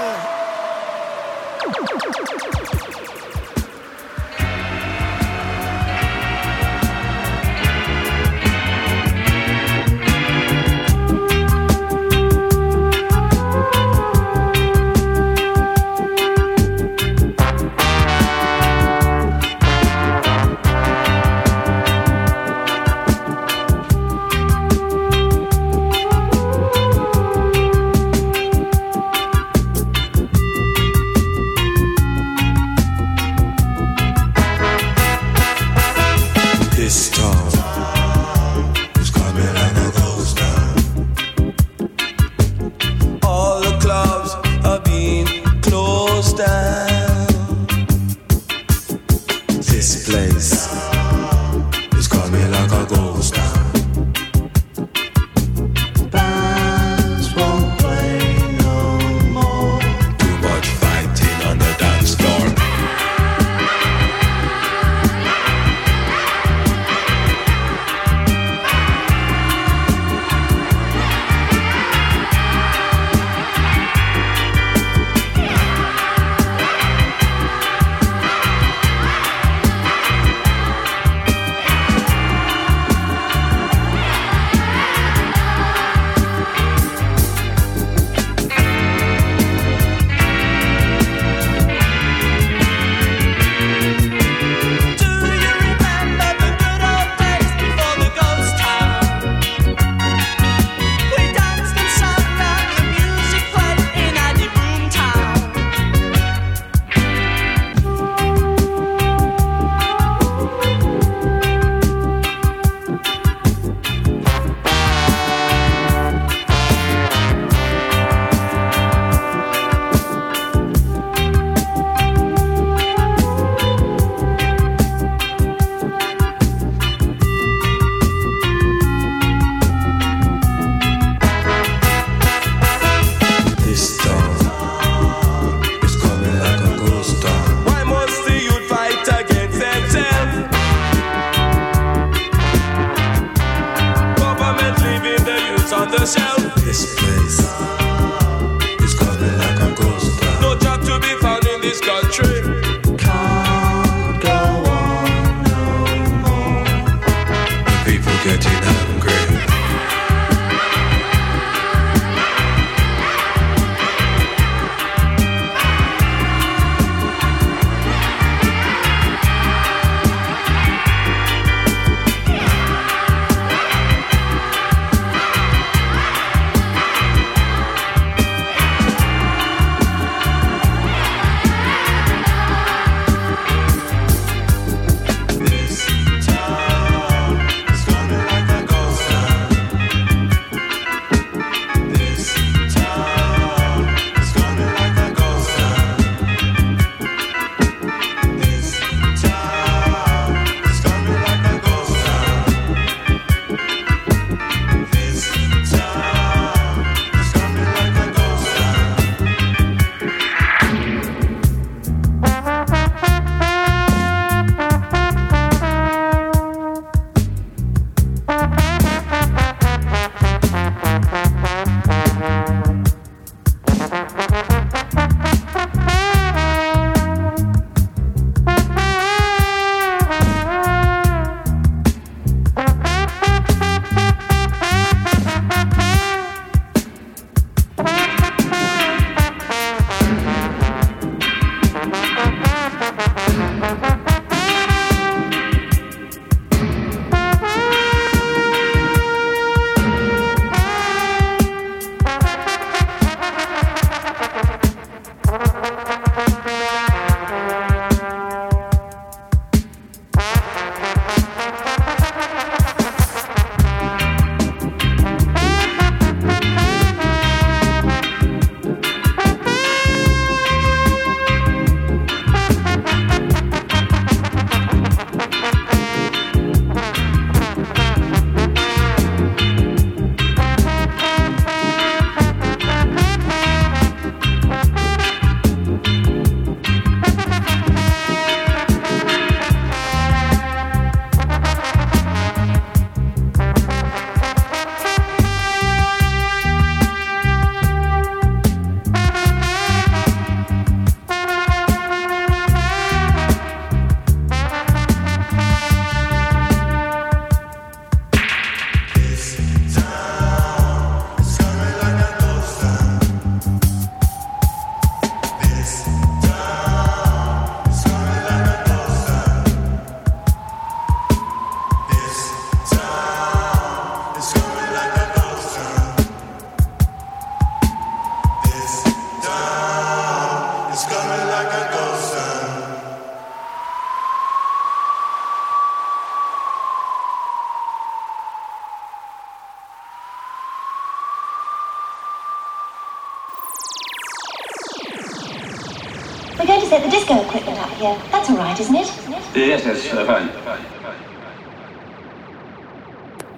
We're going to set the disco equipment up here. That's all right, isn't it? Yes, yes, uh, fine.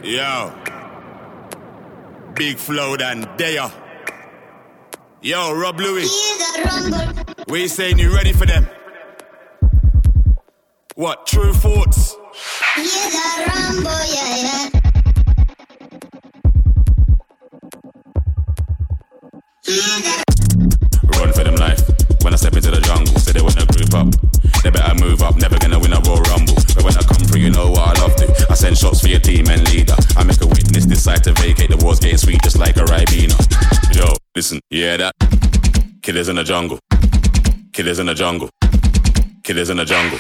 Yo. Big Flow and there. Yo, Rob Luis. We saying you ready for them? What, Tru Thoughts? Rumble, yeah, yeah. Yeah, that killers in the jungle. Killers in the jungle. Killers in the jungle.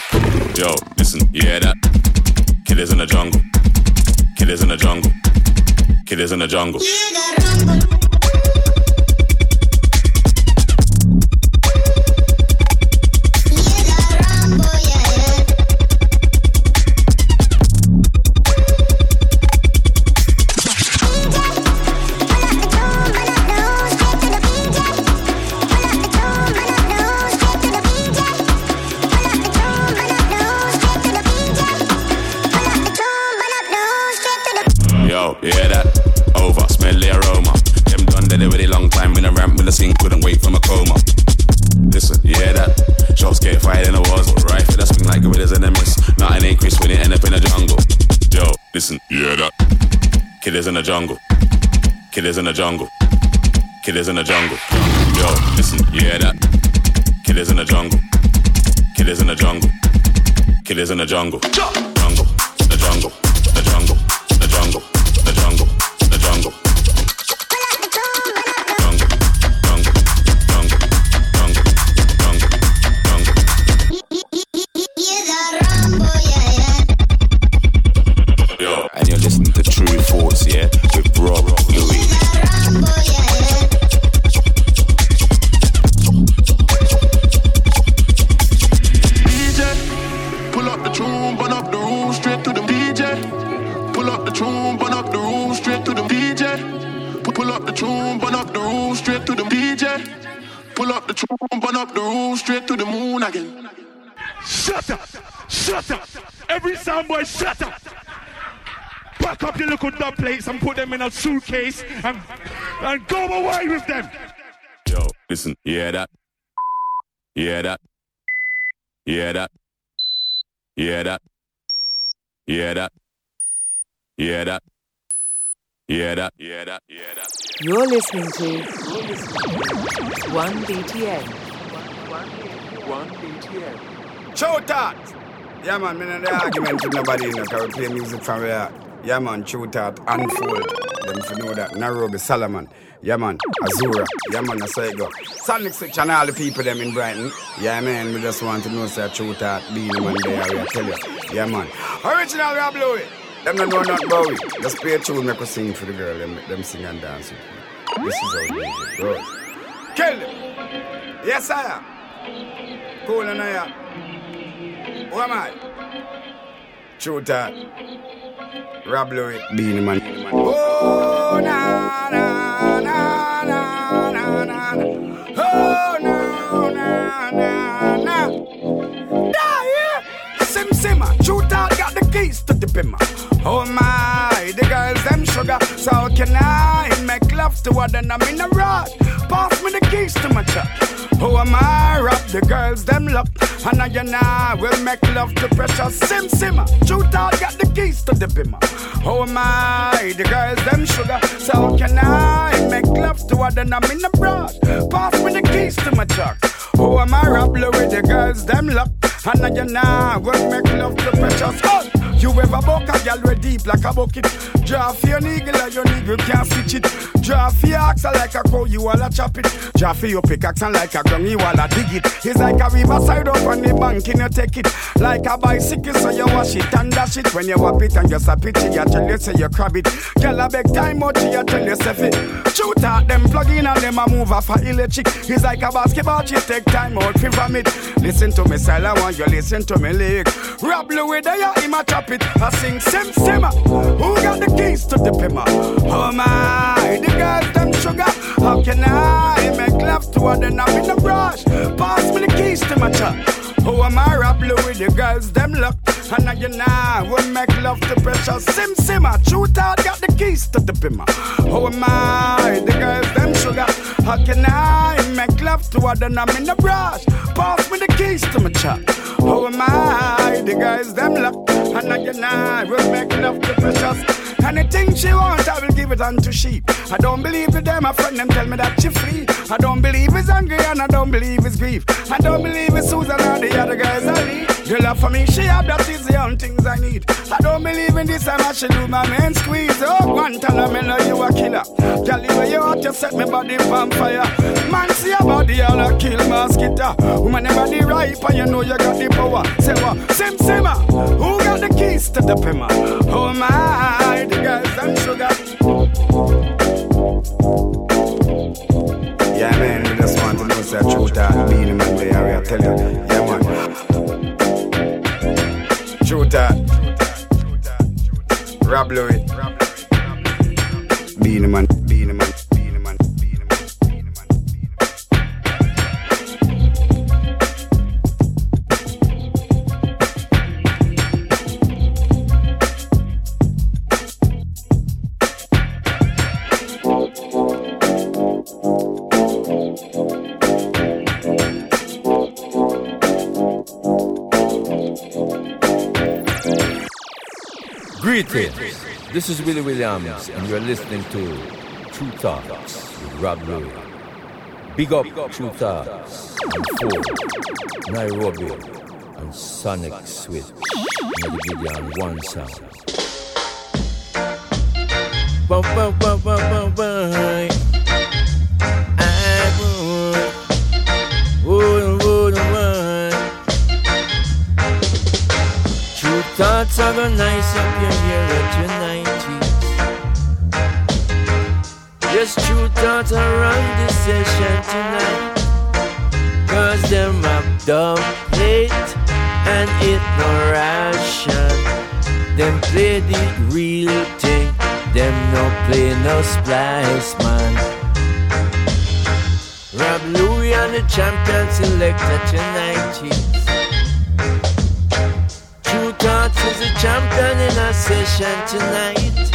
Yo, listen. Yeah, that killers in the jungle. Killers in the jungle. Killers in the jungle. Yeah, listen. Yeah, that. Kid is in the jungle. Kid is in the jungle. Kid is in the jungle. Yo, listen. Yeah, that. Kid is in the jungle. Kid is in the jungle. Kid is in the jungle. Jump. Pack up your dub plates and put them in a suitcase and, and go away with them! Yo, listen, you hear that? You hear that? You hear that? You hear that? You hear that? You hear that? You hear that? You hear that? You hear that? You're listening to One BTN. One BTN. Show that! Yeah, man, me not the argument with nobody, you know, 'cause we play music from where. Yeah, man, show that, unfold. Them you know that. Nairobi, Solomon. Yeah, man, Azura. Yeah, man, how it go. Sonic Switch and all the people them in Brighton. Yeah, man, we just want to know, say, show that, being man there, I tell you. Yeah, man. Original Rob Luis. Them don't know nothing about it. Just play a tune, make us sing for the girl, them, them sing and dance with me. This is how music. Kill them. Yes, I am. Cool and I am. Who am I? True that. Rob Luis. Beenie Man. Oh, na, na, na, na, na, na, oh, na. Oh, no, na, na, na. Da, yeah. Sim Simma. Ah. True that got the keys to the bimmer. Oh, my. The girls, them sugar. So can I make love to her? Then I'm in a rush. Pass me the keys to my truck. Who am I? Rob the girls, them luck. And I and I will make love to precious Sim Simma. Shoot out, got the keys to the bimmer. Oh am I? The girls, them sugar. So how can I make love to her? Then I'm in the brush. Pass me the keys to my truck. Who am I? Rob with the girls, them luck. And I and I will make love to precious. Oh, you ever buck a girl way deep like a bucket? Draw for your niggle or your niggle can't switch it. Draw for your axe like a cow, you all a chop it. Draw for your pickaxe and like a gun, you all a dig it. It's like a riverside up on the bank, and you take it. Like a bicycle, so you wash it and dash it. When you whop it and just a pitch it, you tell you say you crab it. Girl a beg time out, you tell yourself it. Shoot out them plug in and them a move off a electric. It's like a basketball, she take time out from it. Listen to me, style, I want you listen to me lyric. Rob Luis there, him a chop it. I sing sim simmer. Who got the keys to the pimmer? Oh my, the girls them sugar. How can I make love to her? Then I'm in the brush. Pass me the keys to my truck. Who am I? Rob with the girls them luck. And I and I will make love to precious Sim Simma. Shoot out, got the keys to the pimmer. Who am I? The girls them sugar. How can I make love to her? Then I'm in the brush. Pass me the keys to my truck. Who am I? The girls them luck. And I and I will make love to precious. Anything she wants, I will give it unto sheep. I don't believe the them, my friend them tell me that she free. I don't believe it's angry and I don't believe it's grief. I don't believe it's Susan or the other guys I need. The love for me, she have that is the only things I need. I don't believe in this, I'm actually do my man squeeze. Oh, one tell me know you a killer. Girl, you where you out, you set me body on fire. Man, see your body, all a kill mosquito. Woman, your body ripe, and you know you got the power. Say what? Sim Simma, who got the keys to the pimmer? Oh my, the girls and sugar. Yeah, man, we just want to know that truth are meaning in the area. Tell you, yeah, man. Truth are robbery. the man, be the man. Greetings. This is Willie Williams, and you're listening to Tru Thoughts with Rob Louie. Big up Tru Thoughts and Four, Nairobi and Sonic Switch. Give you on one sound. Gonna nice up your here at your 90s. Just Tru Thoughts around this session tonight. Cause them have dumb hate and it no ration. Them play the real thing. Them no play no splice man. Rob Louie and the champion select at is a champion in a session tonight.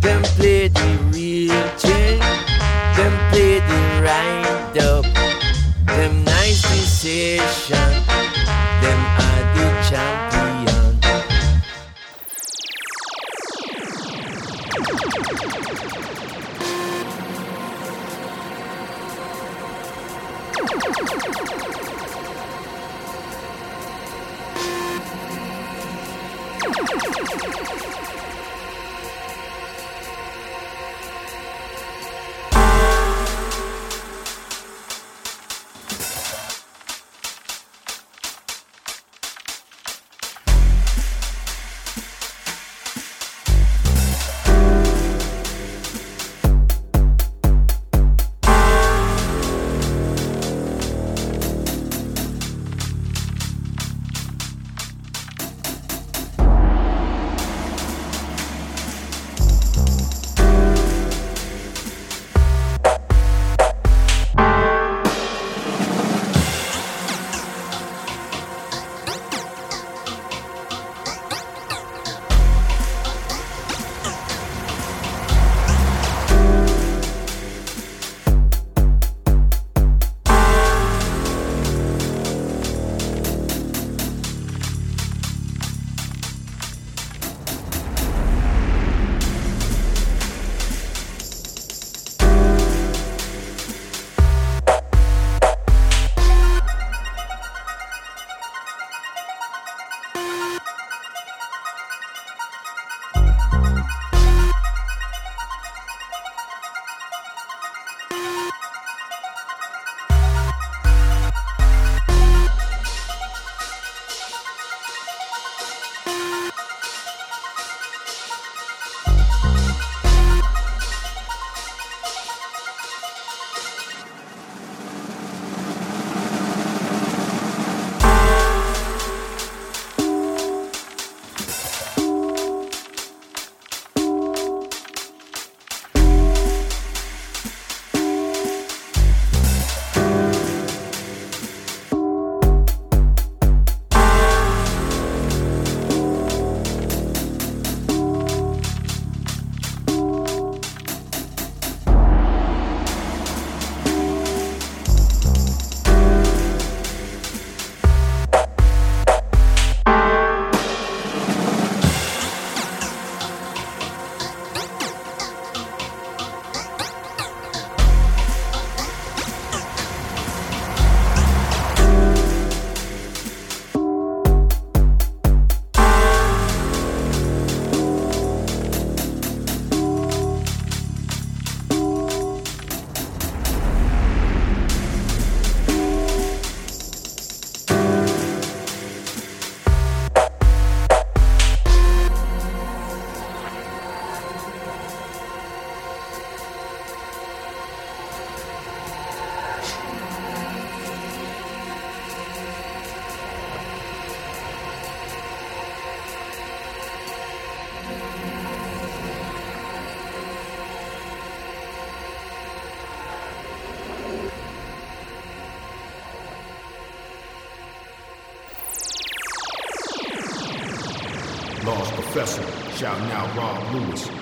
Them play the real thing. Them play the ride up. Them nice decision. Professor, shouting out Rob Luis.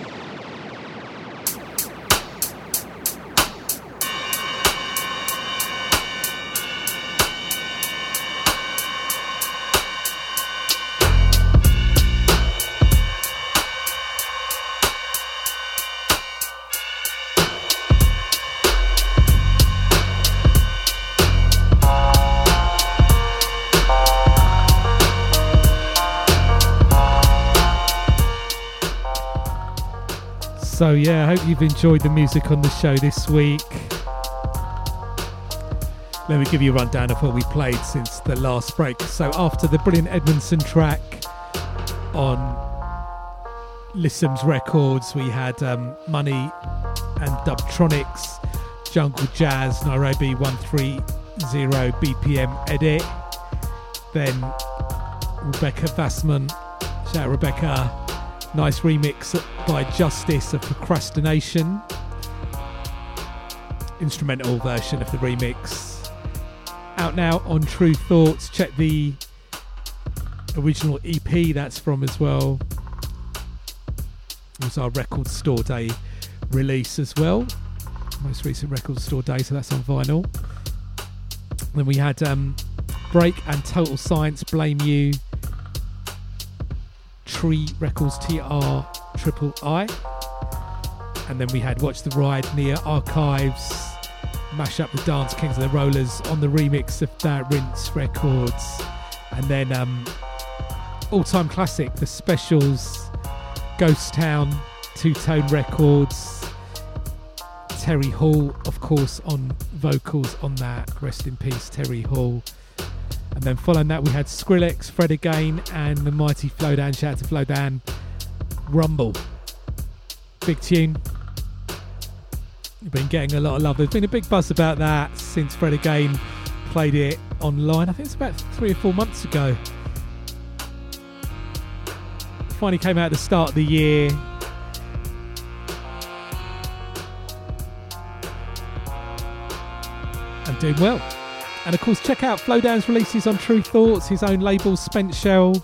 So, yeah, I hope you've enjoyed the music on the show this week. Let me give you a rundown of what we played since the last break. So, after the brilliant Edmondson track on Lissom's Records, we had um, Money and Dubtronics, Jungle Jazz, Nairobi 130 BPM edit. Then Rebecca Vasmant, shout out Rebecca, nice remix by Justice of Procrastination. Instrumental version of the remix. Out now on Tru Thoughts. Check the original EP that's from as well. It was our Record Store Day release as well. Most recent Record Store Day, so that's on vinyl. Then we had um, Break and Total Science Blame You. Tree Records TR Triple I. And then we had Watch the Ride near Archives. Mash up the Dance Kings and the Rollers on the remix of that Rinse Records. And then um, all time classic, the specials, Ghost Town, Two Tone Records, Terry Hall, of course, on vocals on that. Rest in peace, Terry Hall. And then following that, we had Skrillex, Fred Again, and the mighty Flowdan. Shout out to Flowdan. Rumble. Big tune. We've been getting a lot of love. There's been a big buzz about that since Fred Again played it online. I think it's about three or four months ago. Finally came out at the start of the year. And doing well. And of course, check out Flowdan's releases on Tru Thoughts, his own label, Spent Shell,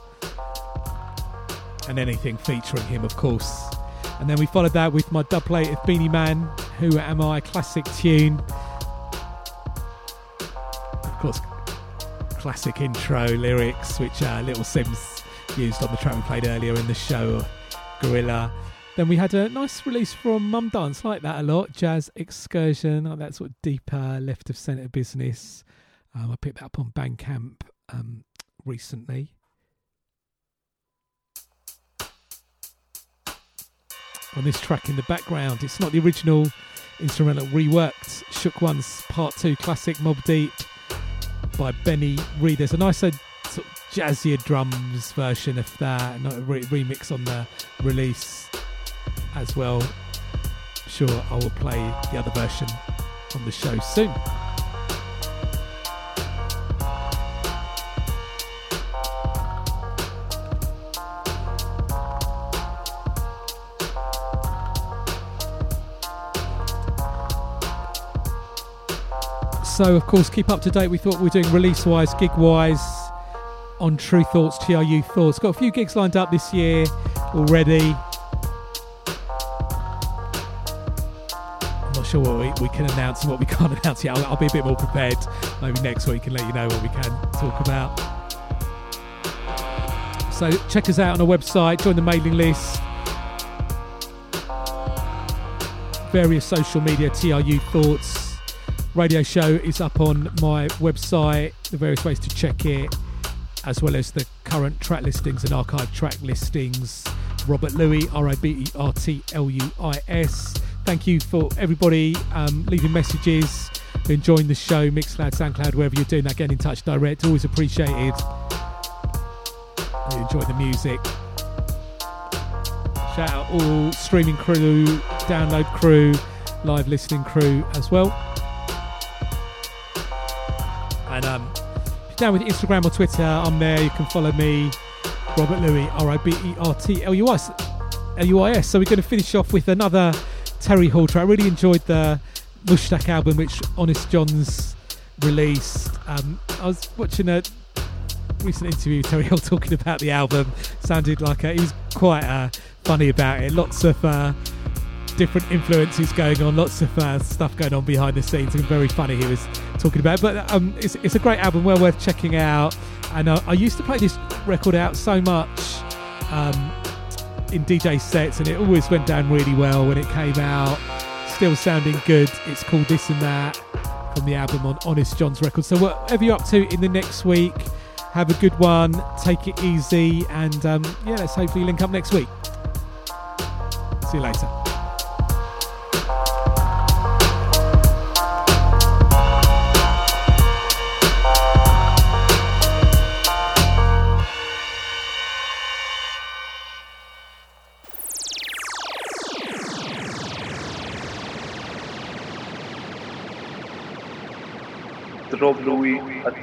and anything featuring him, of course. And then we followed that with my dub plate of Beenie Man, Who Am I, classic tune. Of course, classic intro lyrics, which uh, Little Simz used on the track we played earlier in the show, Gorilla. Then we had a nice release from Mumdance, like that a lot. Jazz Excursion, like that sort of deeper left of centre business. Um, I picked that up on Bandcamp um, recently. On this track in the background, it's not the original instrumental, reworked Shook Ones Part 2 classic Mobb Deep by Benny Reed. There's a nice uh, sort of jazzier drums version of that, not a re- remix on the release as well. Sure, I will play the other version on the show soon. So, of course, keep up to date. We thought we were doing release wise, gig wise on Tru Thoughts, TRU Thoughts. Got a few gigs lined up this year already. I'm not sure what we, we can announce and what we can't announce yet. I'll, I'll be a bit more prepared maybe next week and let you know what we can talk about. So, check us out on our website, join the mailing list. Various social media, TRU Thoughts radio show is up on my website, the various ways to check it, as well as the current track listings and archive track listings. Robert Luis, R I B E R T L U I S. Thank you for everybody um, leaving messages, enjoying the show, Mixcloud, Soundcloud, wherever you're doing that, getting in touch direct. Always appreciated. Enjoy the music. Shout out all streaming crew, download crew, live listening crew as well. And um, down with Instagram or Twitter, I'm there. You can follow me, Robert Luis, R I B E R T L U I S. L U I S. So we're going to finish off with another Terry Hall track. I really enjoyed the Mushtaq album, which Honest Jon's released. Um, I was watching a recent interview with Terry Hall talking about the album. Sounded like a, he was quite uh, funny about it. Lots of uh, different influences going on, lots of uh, stuff going on behind the scenes, and very funny he was talking about. But um, it's, it's a great album, well worth checking out. And uh, I used to play this record out so much um, in DJ sets, and it always went down really well when it came out. Still sounding good. It's called This and That from the album on Honest Jon's record. So whatever you're up to in the next week, have a good one. Take it easy, and um, yeah, let's hopefully link up next week. See you later. Rob Luis at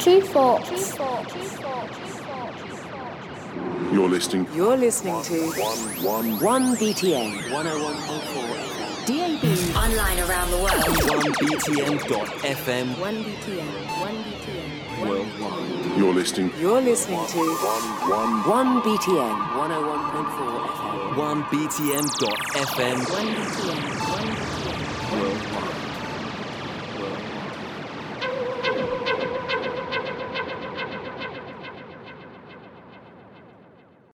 Tru Thoughts. Goodbye from Tru Thoughts. You're listening. You're listening to One, one, One BTN 101.4 FM. DAB. Online around the world. 1BTN.FM 1BTN. 1BTN. worldwide. You're listening. You're listening to 1 BTN. 101.4 FM 1BTN.FM 1BTN. 1BTN.